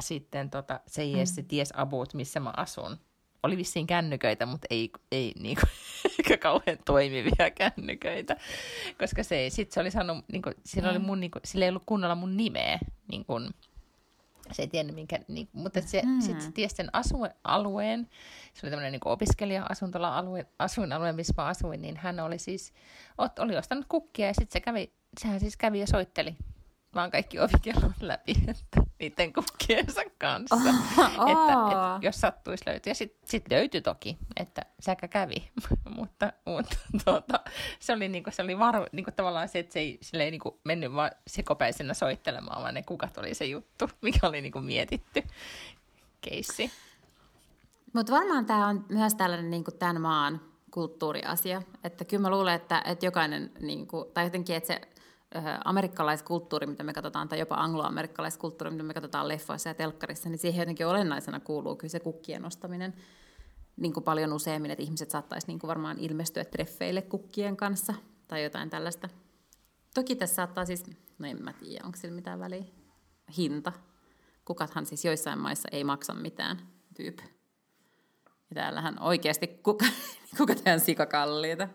sitten tota, se, mm. se ties about, missä mä asun, oli vissiin kännyköitä, mutta ei, ei niinku, eikä kauhean toimivia kännyköitä, koska se, sit se oli sanonut, niinku, sillä, oli mun, niinku, sillä ei ollut kunnolla mun nimeä, niinku, se ei tiennyt minkä, niin, mutta se, mm. sit se tiesi sen asuinalueen, se oli tämmöinen niin opiskelija-asuntola-alue, asuinalue, missä mä asuin, niin hän oli siis, oli ostanut kukkia ja sitten se kävi, sehän siis kävi ja soitteli vaan kaikki ovikellot läpi että niiden kukkiensa kanssa. Oh, oh. Että, että, jos sattuisi löytyä. Ja sitten sit löytyi toki, että säkä kävi. mutta mutta tuota, se oli, niinku, se oli varo, niinku, tavallaan se, että se ei, sille ei niinku, mennyt vaan sekopäisenä soittelemaan, vaan ne kukat oli se juttu, mikä oli niinku, mietitty keissi. Mutta varmaan tämä on myös tällainen niinku, tämän maan kulttuuriasia. Että kyllä mä luulen, että, että jokainen, niinku, tai jotenkin, että se amerikkalaiskulttuuri, mitä me katsotaan, tai jopa angloamerikkalaiskulttuuri, mitä me katsotaan leffoissa ja telkkarissa, niin siihen jotenkin olennaisena kuuluu kyllä se kukkien nostaminen niin kuin paljon useammin, että ihmiset saattaisi niin kuin varmaan ilmestyä treffeille kukkien kanssa tai jotain tällaista. Toki tässä saattaa siis, no en mä tiedä, onko sillä mitään väliä, hinta. Kukathan siis joissain maissa ei maksa mitään, tyyppi. Ja täällähän oikeasti kuka, kukat on sikakalliita.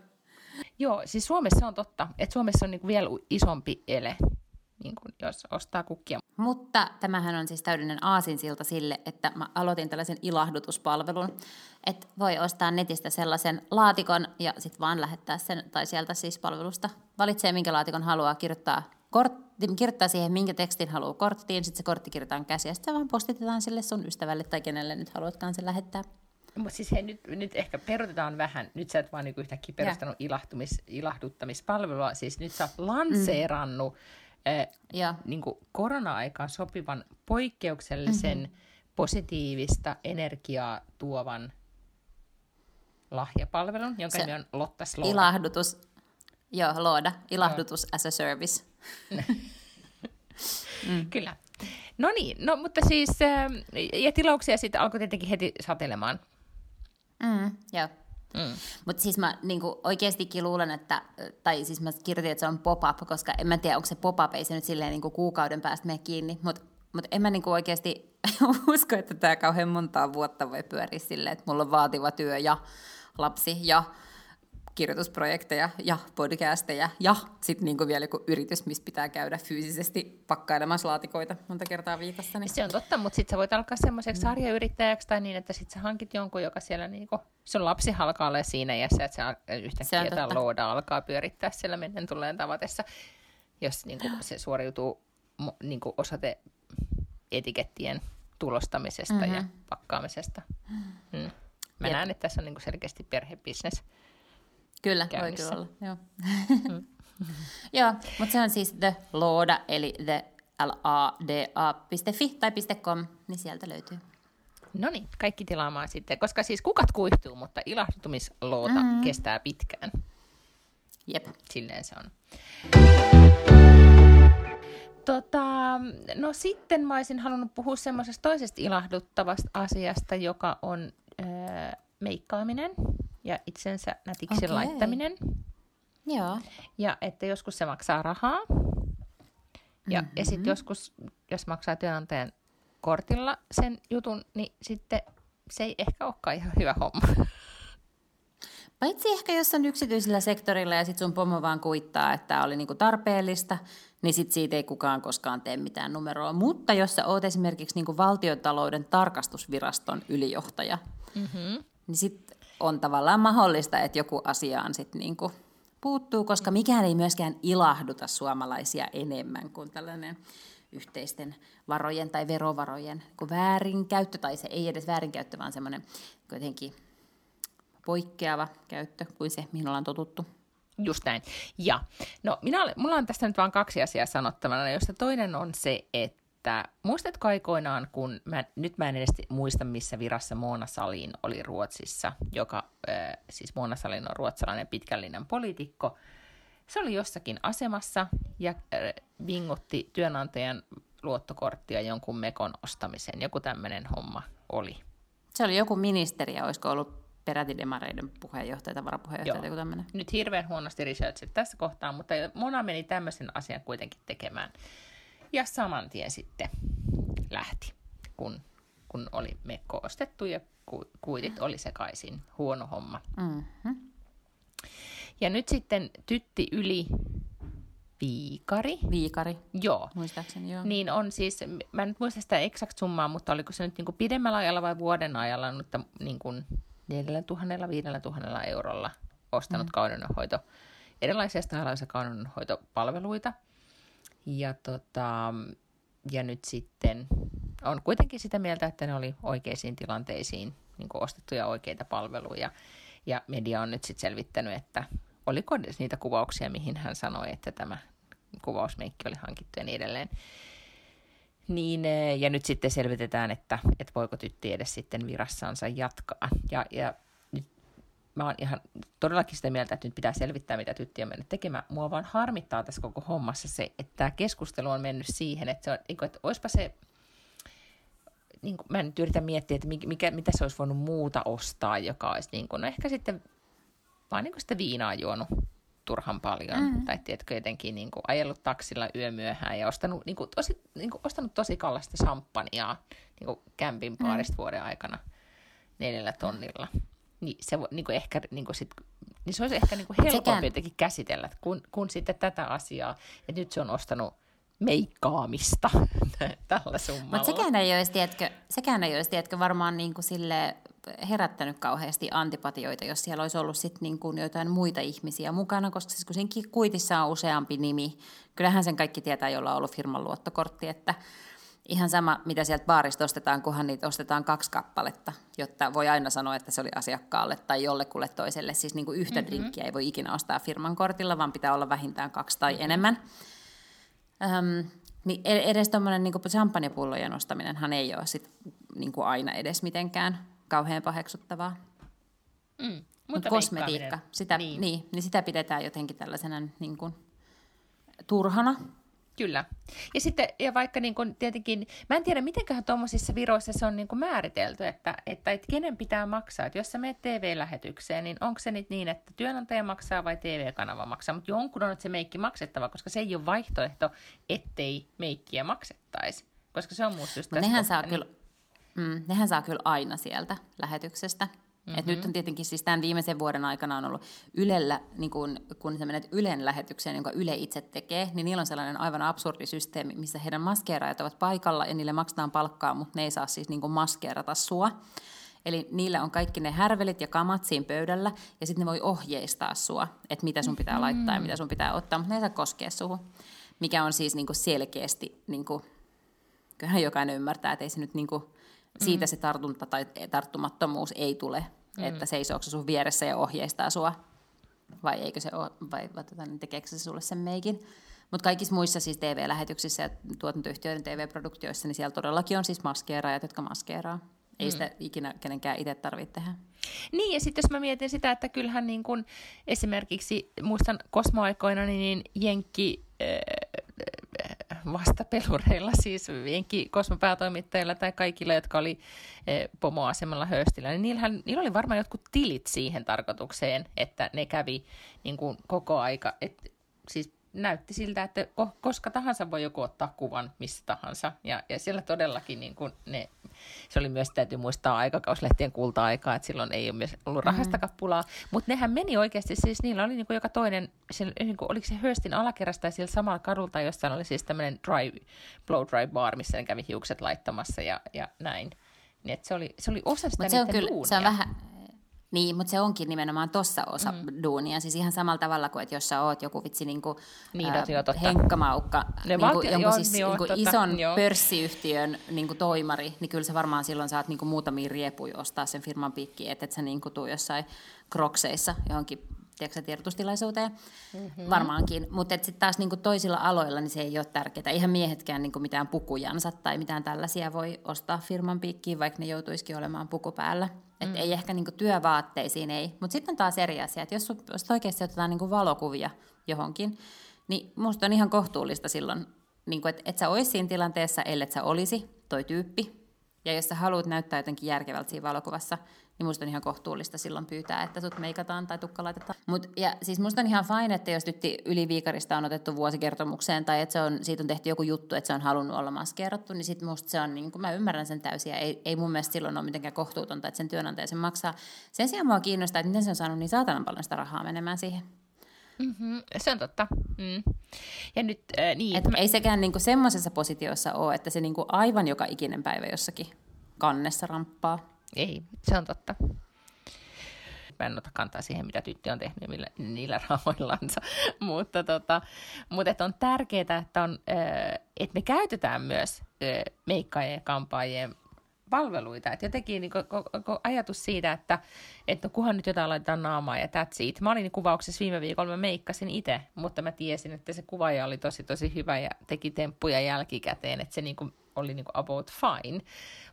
Joo, siis Suomessa on totta, että Suomessa on niin kuin vielä isompi ele, niin kuin jos ostaa kukkia. Mutta tämähän on siis täydellinen aasinsilta sille, että mä aloitin tällaisen ilahdutuspalvelun, että voi ostaa netistä sellaisen laatikon ja sitten vaan lähettää sen, tai sieltä siis palvelusta valitsee, minkä laatikon haluaa kirjoittaa kortti, kirjoittaa siihen, minkä tekstin haluaa korttiin, sitten se kortti kirjoitetaan käsiä, ja sitten vaan postitetaan sille sun ystävälle tai kenelle nyt haluatkaan sen lähettää. Mutta siis hei, nyt, nyt ehkä perutetaan vähän. Nyt sä et vaan niinku yhtäkkiä perustanut ilahtumis, ilahduttamispalvelua. Siis nyt sä oot lanseerannut mm. äh, niinku korona-aikaan sopivan poikkeuksellisen mm-hmm. positiivista energiaa tuovan lahjapalvelun, jonka nimi on Lotta Sloda. Ilahdutus, joo, Looda. Ilahdutus joo. as a service. mm. Kyllä. No niin, no mutta siis, ja tilauksia sitten alkoi tietenkin heti satelemaan. Mm, joo. Mm. Mutta siis mä niinku oikeastikin luulen, että, tai siis mä kirjoitin, että se on pop-up, koska en mä tiedä, onko se pop-up, ei se nyt silleen niinku kuukauden päästä mene kiinni, mutta mut en mä niinku oikeasti usko, että tämä kauhean montaa vuotta voi pyöriä silleen, että mulla on vaativa työ ja lapsi ja kirjoitusprojekteja ja podcasteja ja sitten niinku vielä joku yritys, missä pitää käydä fyysisesti pakkailemassa laatikoita monta kertaa viikossa. Niin... Se on totta, mutta sitten sä voit alkaa semmoiseksi sarjayrittäjäksi tai niin, että sitten sä hankit jonkun, joka siellä niinku, sun lapsi alkaa siinä ja sä, että se yhtäkkiä jotain looda alkaa pyörittää siellä mennen tulleen tavatessa, jos niinku, se suoriutuu niinku, osate etikettien tulostamisesta mm-hmm. ja pakkaamisesta. Mm. Mä Jep. näen, että tässä on niinku selkeästi perhebisnes. Kyllä, käynnissä. voi kyllä olla. Joo, mm. Joo mutta se on siis The Looda, eli the lada.fi tai .com, niin sieltä löytyy. No niin, kaikki tilaamaan sitten, koska siis kukat kuihtuu, mutta ilahtumisloota mm. kestää pitkään. Jep. Silleen se on. Tota, no sitten mä olisin halunnut puhua semmoisesta toisesta ilahduttavasta asiasta, joka on äh, meikkaaminen ja itsensä nätiksi okay. laittaminen. Joo. Ja että joskus se maksaa rahaa. Ja, mm-hmm. ja sitten joskus, jos maksaa työnantajan kortilla sen jutun, niin sitten se ei ehkä olekaan ihan hyvä homma. Paitsi ehkä jos on yksityisellä sektorilla ja sitten sun pomo vaan kuittaa, että tämä oli niinku tarpeellista, niin sitten siitä ei kukaan koskaan tee mitään numeroa. Mutta jos sä oot esimerkiksi niinku valtiotalouden tarkastusviraston ylijohtaja, mm-hmm. niin sitten on tavallaan mahdollista, että joku asiaan sitten niinku puuttuu, koska mikään ei myöskään ilahduta suomalaisia enemmän kuin tällainen yhteisten varojen tai verovarojen väärinkäyttö, tai se ei edes väärinkäyttö, vaan semmoinen jotenkin poikkeava käyttö kuin se, mihin ollaan totuttu. Just näin. Ja, no minä olen, mulla on tästä nyt vain kaksi asiaa sanottavana, josta toinen on se, että että muistatko aikoinaan, kun mä, nyt mä en edes muista, missä virassa Mona Salin oli Ruotsissa, joka, äh, siis Mona Salin on ruotsalainen pitkällinen poliitikko, se oli jossakin asemassa ja äh, vingutti työnantajan luottokorttia jonkun mekon ostamisen. Joku tämmöinen homma oli. Se oli joku ministeri, ja olisiko ollut peräti demareiden puheenjohtaja tai varapuheenjohtaja Joo. joku tämmöinen. Nyt hirveän huonosti researchit tässä kohtaa, mutta Mona meni tämmöisen asian kuitenkin tekemään. Ja saman tien sitten lähti, kun, kun oli mekko ostettu ja kuitit oli sekaisin. Huono homma. Mm-hmm. Ja nyt sitten tytti yli Viikari. Viikari. Joo. Muistaakseni, joo. Niin on siis, mä en nyt muista sitä eksakt summaa, mutta oliko se nyt niin kuin pidemmällä ajalla vai vuoden ajalla, mutta niin kuin 4000 5000 eurolla ostanut mm. kaunonhoito, erilaisia stailaisia kaunonhoitopalveluita. Ja, tota, ja nyt sitten on kuitenkin sitä mieltä, että ne oli oikeisiin tilanteisiin niin ostettuja oikeita palveluja. Ja media on nyt sitten selvittänyt, että oliko niitä kuvauksia, mihin hän sanoi, että tämä kuvausmeikki oli hankittu ja niin edelleen. Niin, eh, ja nyt sitten selvitetään, että, että voiko tytti edes sitten virassansa jatkaa. Ja, ja mä oon ihan todellakin sitä mieltä, että nyt pitää selvittää, mitä tytti on mennyt tekemään. Mua vaan harmittaa tässä koko hommassa se, että tämä keskustelu on mennyt siihen, että, se on, niin kuin, että olisipa se niin kuin, mä nyt yritä miettiä, että mikä, mitä se olisi voinut muuta ostaa, joka olisi niin kuin, no ehkä sitten vaan niin kuin sitä viinaa juonut turhan paljon. Mm. Tai tiedätkö, jotenkin niin kuin ajellut taksilla yömyöhään ja ostanut, niin kuin, tosi, niin kuin, ostanut tosi kallista samppaniaa niin kuin kämpin mm. parista mm. vuoden aikana neljällä tonnilla. Niin se, niin kuin ehkä, niin kuin sit, niin se olisi ehkä niin kuin helpompi Sekään... jotenkin käsitellä, kun, kun sitten tätä asiaa. Ja nyt se on ostanut meikkaamista tällä summalla. Mutta sekään ei olisi, tiedätkö, sekään ei olisi, tiedätkö, varmaan niin kuin sille herättänyt kauheasti antipatioita, jos siellä olisi ollut sit niin kuin jotain muita ihmisiä mukana, koska siis kun siinä kuitissa on useampi nimi, kyllähän sen kaikki tietää, jolla on ollut firman luottokortti, että ihan sama, mitä sieltä baarista ostetaan, kunhan niitä ostetaan kaksi kappaletta, jotta voi aina sanoa, että se oli asiakkaalle tai jollekulle toiselle. Siis niin kuin yhtä mm-hmm. drinkkiä ei voi ikinä ostaa firman kortilla, vaan pitää olla vähintään kaksi tai mm-hmm. enemmän. Öm, niin e-, edes tuommoinen niin champagnepullojen ostaminenhan ei ole sit, niin kuin aina edes mitenkään kauhean paheksuttavaa. Mm, mutta Mut kosmetiikka, sitä, niin. Niin, niin sitä pidetään jotenkin tällaisena niin kuin, turhana. Kyllä. Ja sitten, ja vaikka niin kuin, tietenkin, mä en tiedä, mitenköhän tuommoisissa viroissa se on niin kuin määritelty, että, että, että kenen pitää maksaa. Että jos sä menet TV-lähetykseen, niin onko se nyt niin, että työnantaja maksaa vai TV-kanava maksaa? Mutta jonkun on se meikki maksettava, koska se ei ole vaihtoehto, ettei meikkiä maksettaisi. Koska se on muusta just nehän saa niin... kyllä Mm, nehän saa kyllä aina sieltä lähetyksestä. Mm-hmm. Et nyt on mm-hmm. tietenkin siis tämän viimeisen vuoden aikana on ollut Ylellä, niin kun, kun sä menet Ylen lähetykseen, jonka Yle itse tekee, niin niillä on sellainen aivan absurdi systeemi, missä heidän maskeeraajat ovat paikalla ja niille maksetaan palkkaa, mutta ne ei saa siis niin maskeerata sua. Eli niillä on kaikki ne härvelit ja kamat siinä pöydällä, ja sitten ne voi ohjeistaa sua, että mitä sun pitää laittaa ja mitä sun pitää ottaa, mutta ne ei saa koskea suhun. Mikä on siis niin selkeästi, niin kuin, kyllähän jokainen ymmärtää, että ei se nyt niin kuin, siitä mm. se tartunta tai tarttumattomuus ei tule, mm. että seisooko se sun vieressä ja ohjeistaa sua, vai eikö se ole, vai, vai tota, niin tekeekö se sulle sen meikin. Mutta kaikissa muissa siis TV-lähetyksissä ja tuotantoyhtiöiden TV-produktioissa, niin siellä todellakin on siis maskeeraajat, jotka maskeeraa. Ei mm. sitä ikinä kenenkään itse tarvitse tehdä. Niin, ja sitten jos mä mietin sitä, että kyllähän niin kun esimerkiksi, muistan kosmoaikoina, niin Jenkki vastapelureilla, siis vienkin kosmopäätoimittajilla tai kaikilla, jotka oli e, pomoasemalla höstillä, niin niillähän, niillä oli varmaan jotkut tilit siihen tarkoitukseen, että ne kävi niin kuin koko aika, et, siis näytti siltä, että koska tahansa voi joku ottaa kuvan missä tahansa. Ja, ja siellä todellakin niin kuin ne, se oli myös, täytyy muistaa aikakauslehtien kulta-aikaa, että silloin ei ole myös ollut rahasta mm-hmm. kappulaa. Mutta nehän meni oikeasti, siis niillä oli niin kuin joka toinen, siellä, niin kuin, oliko se Höstin alakerrasta tai siellä samalla kadulta, jossa oli siis tämmöinen dry, blow dry bar, missä ne kävi hiukset laittamassa ja, ja näin. Niin, se, oli, se oli osa sitä Mut se on kyllä, duunia. se on vähän, niin, mutta se onkin nimenomaan tuossa osa mm. duunia. Siis ihan samalla tavalla kuin, että jos sä oot joku vitsi niin kuin, niin, ää, joo, henkkamaukka, niin kuin, jonkun siis, joo, niin kuin ison joo. pörssiyhtiön niin kuin toimari, niin kyllä sä varmaan silloin saat niin kuin muutamia riepuja ostaa sen firman piikkiin, että et sä niin kuin tuu jossain krokseissa johonkin tiedätkö, tiedotustilaisuuteen, mm-hmm. varmaankin. Mutta sitten taas niinku toisilla aloilla niin se ei ole tärkeää. Ihan miehetkään niinku mitään pukujansa tai mitään tällaisia voi ostaa firman piikkiin, vaikka ne joutuisikin olemaan puku päällä. Et mm. ei ehkä niinku työvaatteisiin, ei. Mutta sitten on taas eri asia, että jos, jos oikeasti otetaan niinku valokuvia johonkin, niin musta on ihan kohtuullista silloin, niinku, että et sä olisi siinä tilanteessa, ellei sä olisi toi tyyppi. Ja jos sä haluat näyttää jotenkin järkevältä siinä valokuvassa, niin musta on ihan kohtuullista silloin pyytää, että sut meikataan tai tukka laitetaan. Mut, ja siis musta on ihan fine, että jos tytti yli viikarista on otettu vuosikertomukseen tai että se on, siitä on tehty joku juttu, että se on halunnut olla maskeerattu, niin sit musta se on, niin kuin, mä ymmärrän sen täysin ja ei, ei mun mielestä silloin ole mitenkään kohtuutonta, että sen työnantaja sen maksaa. Sen sijaan mua kiinnostaa, että miten se on saanut niin saatanan paljon sitä rahaa menemään siihen. Mm-hmm, se on totta. Mm. Ja nyt, äh, niin. Et. Ei sekään niinku semmoisessa positiossa ole, että se niinku aivan joka ikinen päivä jossakin kannessa ramppaa. Ei, se on totta. Mä en ota kantaa siihen, mitä tyttö on tehnyt millä, niillä rahoillansa. mutta tota, mutta on tärkeää, että, on, että me käytetään myös meikkaajien ja kampaajien palveluita. Et jotenkin niin ajatus siitä, että, että no, kunhan nyt jotain laitetaan naamaa ja that's it. Mä olin kuvauksessa viime viikolla, mä meikkasin itse, mutta mä tiesin, että se kuvaaja oli tosi tosi hyvä ja teki temppuja jälkikäteen, että se niin kuin oli niin kuin about fine.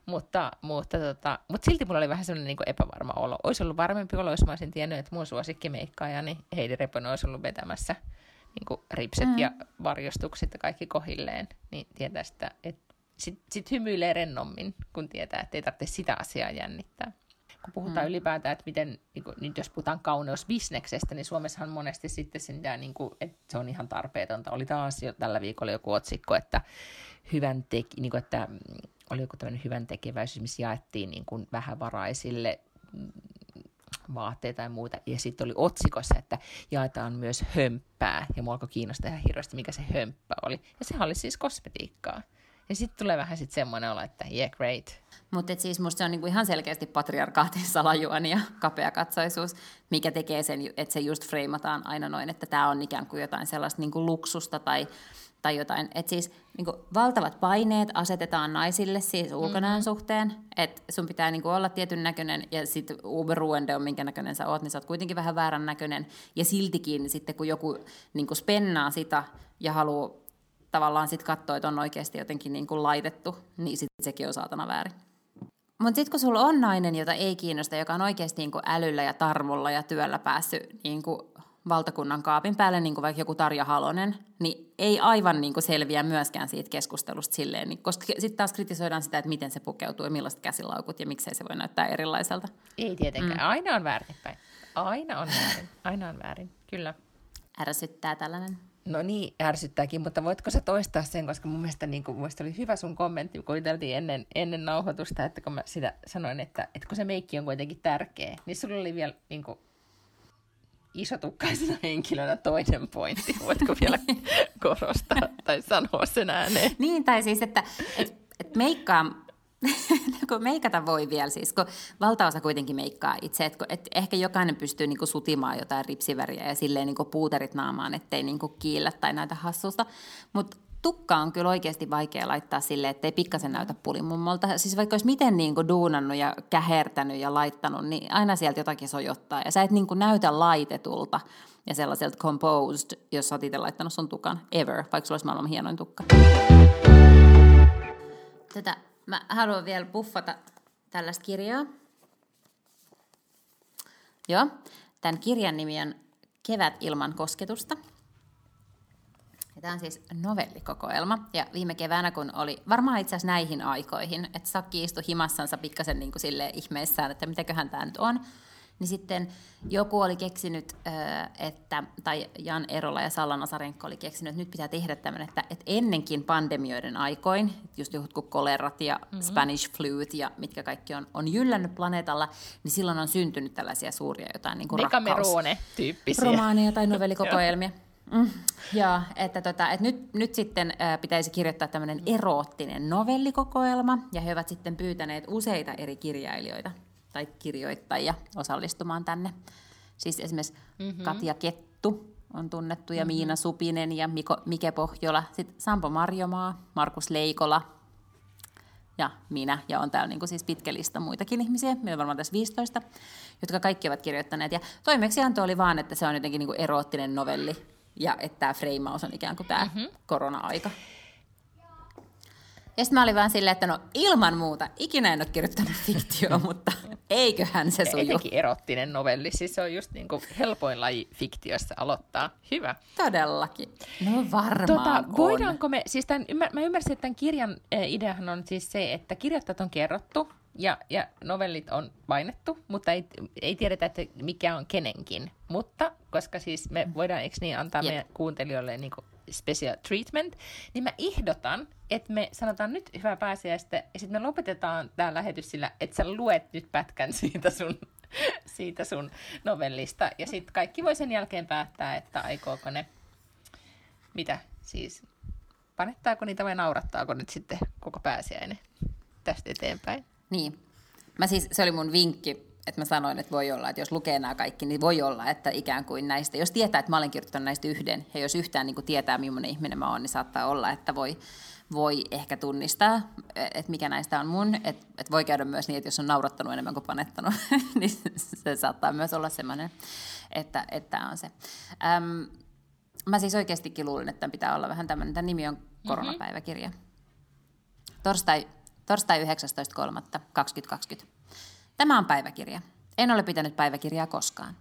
Mutta, mutta, tota, mutta silti mulla oli vähän sellainen niin epävarma olo. Olisi ollut varmempi olo, jos mä olisin tiennyt, että mun suosikkimeikkaajani Heidi Reponen olisi ollut vetämässä niin kuin ripset mm. ja varjostukset ja kaikki kohilleen, niin tietäisi, että, että sitten sit hymyilee rennommin, kun tietää, että ei tarvitse sitä asiaa jännittää. Kun puhutaan mm. ylipäätään, että miten, niin kuin, nyt jos puhutaan kauneusbisneksestä, niin Suomessahan monesti sitten sen, niin kuin, että se on ihan tarpeetonta. Oli taas jo tällä viikolla joku otsikko, että hyvän teki, niin kuin, että mm, oli joku tämmöinen hyvän tekeväisyys, missä jaettiin niin kuin vähävaraisille mm, vaatteita tai muuta. Ja sitten oli otsikossa, että jaetaan myös hömppää. Ja mua alkoi kiinnostaa ihan hirveästi, mikä se hömppä oli. Ja sehän oli siis kosmetiikkaa. Ja sitten tulee vähän sitten semmoinen olo, että yeah, great. Mutta siis musta se on niinku ihan selkeästi patriarkaatin salajuoni ja kapeakatsoisuus, mikä tekee sen, että se just freimataan aina noin, että tämä on ikään kuin jotain sellaista niinku luksusta tai, tai jotain. Että siis niinku valtavat paineet asetetaan naisille siis ulkonäön mm. suhteen, että sun pitää niinku olla tietyn näköinen ja sitten uberuende on minkä näköinen sä oot, niin sä oot kuitenkin vähän väärän näköinen. Ja siltikin sitten kun joku niinku spennaa sitä ja haluaa tavallaan sitten katsoo, että on oikeasti jotenkin niin kuin laitettu, niin sitten sekin on saatana väärin. Mutta sitten kun sulla on nainen, jota ei kiinnosta, joka on oikeasti niin kuin älyllä ja tarmolla ja työllä päässyt niin kuin valtakunnan kaapin päälle, niin kuin vaikka joku Tarja Halonen, niin ei aivan niin kuin selviä myöskään siitä keskustelusta silleen, niin, koska sitten taas kritisoidaan sitä, että miten se pukeutuu ja millaiset käsilaukut ja miksei se voi näyttää erilaiselta. Ei tietenkään, mm. aina on väärinpäin. Aina on väärin, aina on väärin, kyllä. Ärsyttää tällainen. No niin, ärsyttääkin, mutta voitko sä toistaa sen, koska mun mielestä, niin kuin, mun mielestä oli hyvä sun kommentti, kun ennen, ennen nauhoitusta, että kun mä sitä sanoin, että, että kun se meikki on kuitenkin tärkeä, niin sulla oli vielä niin kuin, isotukkaisena henkilönä toinen pointti. Voitko vielä korostaa tai sanoa sen ääneen? Niin, tai siis, että, että, että meikkaa kun meikata voi vielä siis, kun valtaosa kuitenkin meikkaa itse, että, että ehkä jokainen pystyy niin kuin sutimaan jotain ripsiväriä ja silleen niin kuin puuterit naamaan, ettei niin kuin kiillä tai näitä hassusta, mutta tukka on kyllä oikeasti vaikea laittaa silleen, ettei pikkasen näytä pulimummolta. Siis vaikka olisi miten niin kuin duunannut ja kähertänyt ja laittanut, niin aina sieltä jotakin sojottaa. Ja sä et niin kuin näytä laitetulta ja sellaiselta composed, jos sä oot itse laittanut sun tukan ever, vaikka sulla olisi maailman hienoin tukka. Tätä Mä haluan vielä buffata tällaista kirjaa. Joo. Tämän kirjan nimi on Kevät ilman kosketusta. Ja tämä on siis novellikokoelma. Ja viime keväänä, kun oli varmaan itse asiassa näihin aikoihin, että Sakki istui himassansa pikkasen niin kuin ihmeissään, että mitäköhän tämä nyt on, niin sitten joku oli keksinyt, että, tai Jan Erola ja Salla Nasarenko oli keksinyt, että nyt pitää tehdä tämmöinen, että, että ennenkin pandemioiden aikoin, just jotkut kolerat ja mm-hmm. Spanish fluet ja mitkä kaikki on, on jyllännyt planeetalla, niin silloin on syntynyt tällaisia suuria jotain niin kuin rakkaus, romaaneja tai novellikokoelmia. Mm, joo, että, tota, että nyt, nyt sitten ä, pitäisi kirjoittaa tämmöinen eroottinen novellikokoelma, ja he ovat sitten pyytäneet useita eri kirjailijoita tai kirjoittajia osallistumaan tänne. Siis esimerkiksi mm-hmm. Katja Kettu on tunnettu, ja mm-hmm. Miina Supinen ja Miko, Mike Pohjola. Sitten Sampo Marjomaa, Markus Leikola ja minä. Ja on täällä niin kuin siis pitkä lista muitakin ihmisiä, meillä on varmaan tässä 15, jotka kaikki ovat kirjoittaneet. Ja toimeksianto oli vaan, että se on jotenkin niin kuin eroottinen novelli ja että tämä freimaus on ikään kuin tämä mm-hmm. korona-aika. Ja sitten mä olin vaan silleen, että no ilman muuta, ikinä en ole kirjoittanut fiktioa, mutta eiköhän se suju. Etenkin erottinen novelli, siis se on just niin kuin helpoin laji fiktiossa aloittaa. Hyvä. Todellakin. No varmaan tota, Voidaanko me, siis tämän, mä ymmärsin, että tämän kirjan eh, ideahan on siis se, että kirjoittajat on kerrottu, ja, ja novellit on painettu, mutta ei, ei tiedetä, että mikä on kenenkin. Mutta koska siis me voidaan, eikö niin, antaa yep. meidän kuuntelijoille niin special treatment, niin mä ehdotan, että me sanotaan nyt hyvää pääsiäistä, ja sitten me lopetetaan tämä lähetys sillä, että sä luet nyt pätkän siitä sun, siitä sun novellista, ja sitten kaikki voi sen jälkeen päättää, että aikooko ne, mitä siis, panettaako niitä vai naurattaako nyt sitten koko pääsiäinen tästä eteenpäin. Niin. Mä siis, se oli mun vinkki, että mä sanoin, että voi olla, että jos lukee nämä kaikki, niin voi olla, että ikään kuin näistä, jos tietää, että mä olen kirjoittanut näistä yhden, ja jos yhtään niin kuin tietää, millainen ihminen mä oon, niin saattaa olla, että voi, voi ehkä tunnistaa, että mikä näistä on mun. Että että voi käydä myös niin, että jos on naurattanut enemmän kuin panettanut, niin se saattaa myös olla semmoinen, että, että on se. Öm, mä siis oikeastikin luulin, että pitää olla vähän tämmöinen, tämä nimi on mhm. koronapäiväkirja. Torstai, torstai 19.3.2020. Tämä on päiväkirja. En ole pitänyt päiväkirjaa koskaan.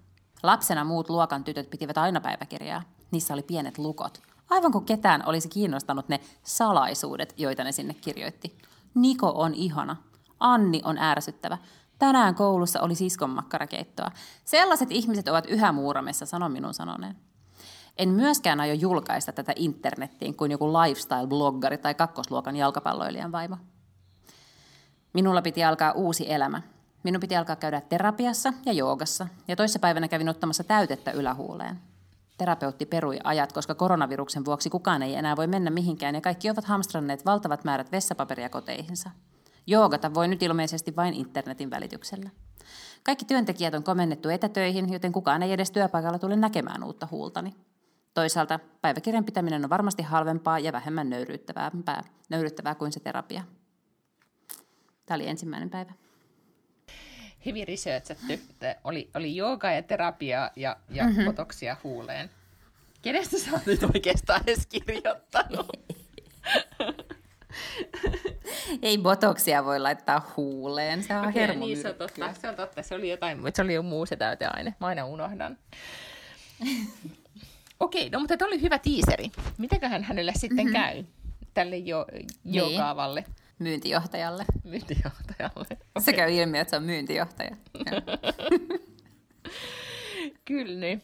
Lapsena muut luokan tytöt pitivät aina päiväkirjaa. Niissä oli pienet lukot. Aivan kuin ketään olisi kiinnostanut ne salaisuudet, joita ne sinne kirjoitti. Niko on ihana. Anni on ärsyttävä. Tänään koulussa oli siskon makkarakeittoa. Sellaiset ihmiset ovat yhä muuramessa, sano minun sanoneen. En myöskään aio julkaista tätä internettiin kuin joku lifestyle-bloggari tai kakkosluokan jalkapalloilijan vaimo. Minulla piti alkaa uusi elämä. Minun piti alkaa käydä terapiassa ja joogassa, ja toissapäivänä kävin ottamassa täytettä ylähuuleen. Terapeutti perui ajat, koska koronaviruksen vuoksi kukaan ei enää voi mennä mihinkään ja kaikki ovat hamstranneet valtavat määrät vessapaperia koteihinsa. Joogata voi nyt ilmeisesti vain internetin välityksellä. Kaikki työntekijät on komennettu etätöihin, joten kukaan ei edes työpaikalla tule näkemään uutta huultani. Toisaalta päiväkirjan pitäminen on varmasti halvempaa ja vähemmän nöyryyttävää, nöyryyttävää kuin se terapia. Tämä oli ensimmäinen päivä hyvin researchatty. Oli, oli jooga ja terapia ja, ja mm-hmm. potoksia huuleen. Kenestä sä oot nyt oikeastaan edes kirjoittanut? Ei botoksia voi laittaa huuleen, se on okay, niin, se on totta. Se on totta, se oli jotain, mutta se oli jo muu se täyteaine. Mä aina unohdan. Okei, okay, no mutta tämä oli hyvä tiiseri. Mitäköhän hänelle sitten mm-hmm. käy, tälle jo, jokaavalle? Niin myyntijohtajalle. Myyntijohtajalle. Okay. Se käy ilmi, että se on myyntijohtaja. Kyllä niin.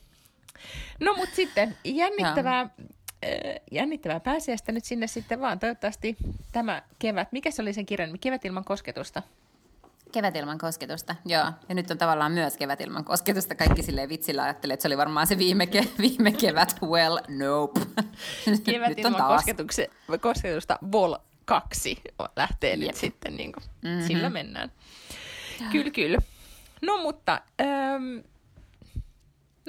No mutta sitten jännittävää, jännittävää pääsiäistä nyt sinne sitten vaan. Toivottavasti tämä kevät, mikä se oli sen kirjan, kevät ilman kosketusta? Kevät ilman kosketusta, joo. Ja nyt on tavallaan myös kevät ilman kosketusta. Kaikki silleen vitsillä ajattelee, että se oli varmaan se viime, ke- viime kevät. Well, nope. Kevät ilman kosketusta, vol kaksi lähtee Jep. nyt sitten, niin kuin, mm-hmm. sillä mennään. Kyllä, kyllä. No mutta, äm,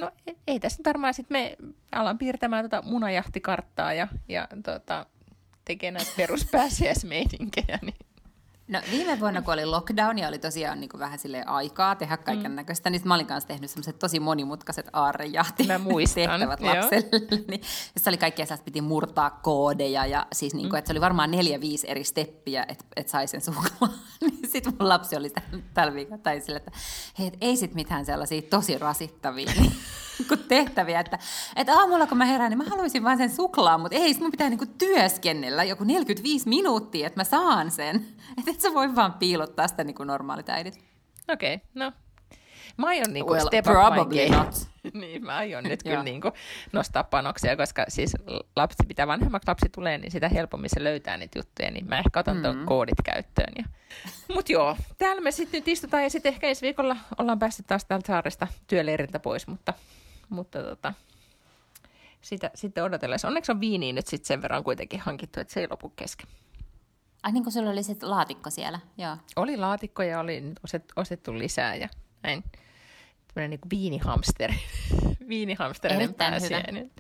no ei tässä nyt varmaan sitten me alan piirtämään tota munajahtikarttaa ja, ja tota, tekee näitä peruspääsiäismeininkejä, niin No viime vuonna, kun oli lockdown ja oli tosiaan niin kuin vähän sille aikaa tehdä kaiken mm. näköistä, niin mä olin kanssa tehnyt semmoiset tosi monimutkaiset aarrejahti tehtävät lapselle. niin, se oli kaikkea sellaista, piti murtaa koodeja ja siis niin kuin, mm. että se oli varmaan neljä, viisi eri steppiä, että, että sai sen suklaa. niin sitten mun lapsi oli tällä viikolla tai sille, että hei, et ei sit mitään sellaisia tosi rasittavia. Niin kuin tehtäviä, että, että aamulla kun mä herään, niin mä haluaisin vain sen suklaan, mutta ei, mun pitää niinku työskennellä joku 45 minuuttia, että mä saan sen. Että et sä voi vaan piilottaa sitä niin kuin normaalit äidit. Okei, okay, no. Mä aion niin well, step probably not. niin, mä aion nyt kyllä niin kuin nostaa panoksia, koska siis lapsi, mitä vanhemmaksi lapsi tulee, niin sitä helpommin se löytää niitä juttuja, niin mä ehkä otan mm. koodit käyttöön. Ja... Mut joo, täällä me sitten nyt istutaan ja sitten ehkä ensi viikolla ollaan päässyt taas täältä saaresta työleiriltä pois, mutta mutta tota, sitä, sitten odotellessa. Onneksi on viiniä nyt sitten sen verran kuitenkin hankittu, että se ei lopu kesken. Ai niin kuin sulla oli se laatikko siellä, joo. Oli laatikko ja oli oset, ostettu lisää ja näin. Tämmöinen niin viinihamsteri. Viinihamsterinen pääsiäinen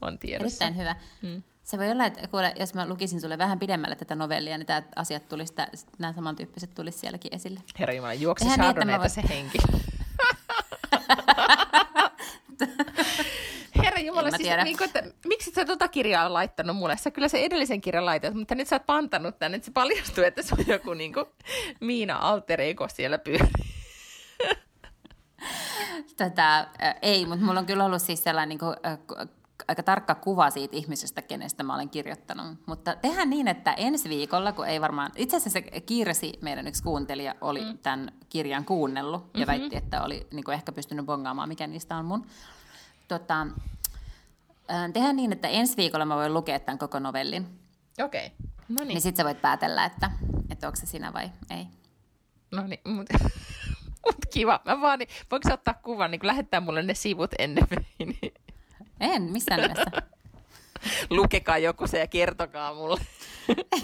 on tiedossa. Erittäin hyvä. Hmm. Se voi olla, että kuule, jos mä lukisin sulle vähän pidemmälle tätä novellia, niin tämä asiat tulisi, nämä samantyyppiset tulisi sielläkin esille. Herra Jumala, juoksi niin, se henki. Jumala, siis, niin kuin, että, miksi sä tota kirjaa laittanut mulle? Sä kyllä se edellisen kirjan laitat, mutta nyt sä oot pantanut tänne, että se paljastuu, että se on joku niin kuin, Miina Altereiko siellä pyörii. Tätä, äh, ei, mutta mulla on kyllä ollut siis sellainen niin kuin, äh, aika tarkka kuva siitä ihmisestä, kenestä mä olen kirjoittanut. Mutta tehdään niin, että ensi viikolla, kun ei varmaan... Itse asiassa se Kirsi, meidän yksi kuuntelija, oli mm. tämän kirjan kuunnellut ja mm-hmm. väitti, että oli niin kuin ehkä pystynyt bongaamaan, mikä niistä on mun. Tota, tehdään niin, että ensi viikolla mä voin lukea tämän koko novellin. Okei. Okay. No niin. Niin sit sä voit päätellä, että, että onko se sinä vai ei. No niin, mutta mut kiva. Mä vaan, niin, voinko ottaa kuvan, niin lähettää mulle ne sivut ennen niin... En, missään nimessä. Lukekaa joku se ja kertokaa mulle.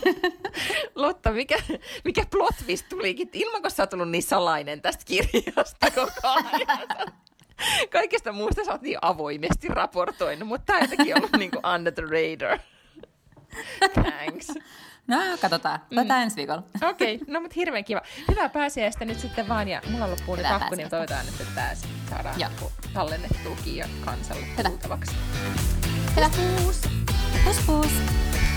Lotta, mikä, mikä plot twist tulikin? Ilman, kun sä oot tullut niin salainen tästä kirjasta koko ajan. Kaikesta muusta sä oot niin avoimesti raportoinut, mutta tää jotenkin ollut niin kuin under the radar. Thanks. No, katsotaan. Tätä mm. ensi viikolla. Okei, okay. no mutta hirveän kiva. Hyvää pääsiäistä nyt sitten vaan, ja mulla loppuu nyt akku, niin toivotaan nyt, että tämä saadaan Joo. tallennettua ja kansalle kuultavaksi. Hyvä. Pus, pus. pus.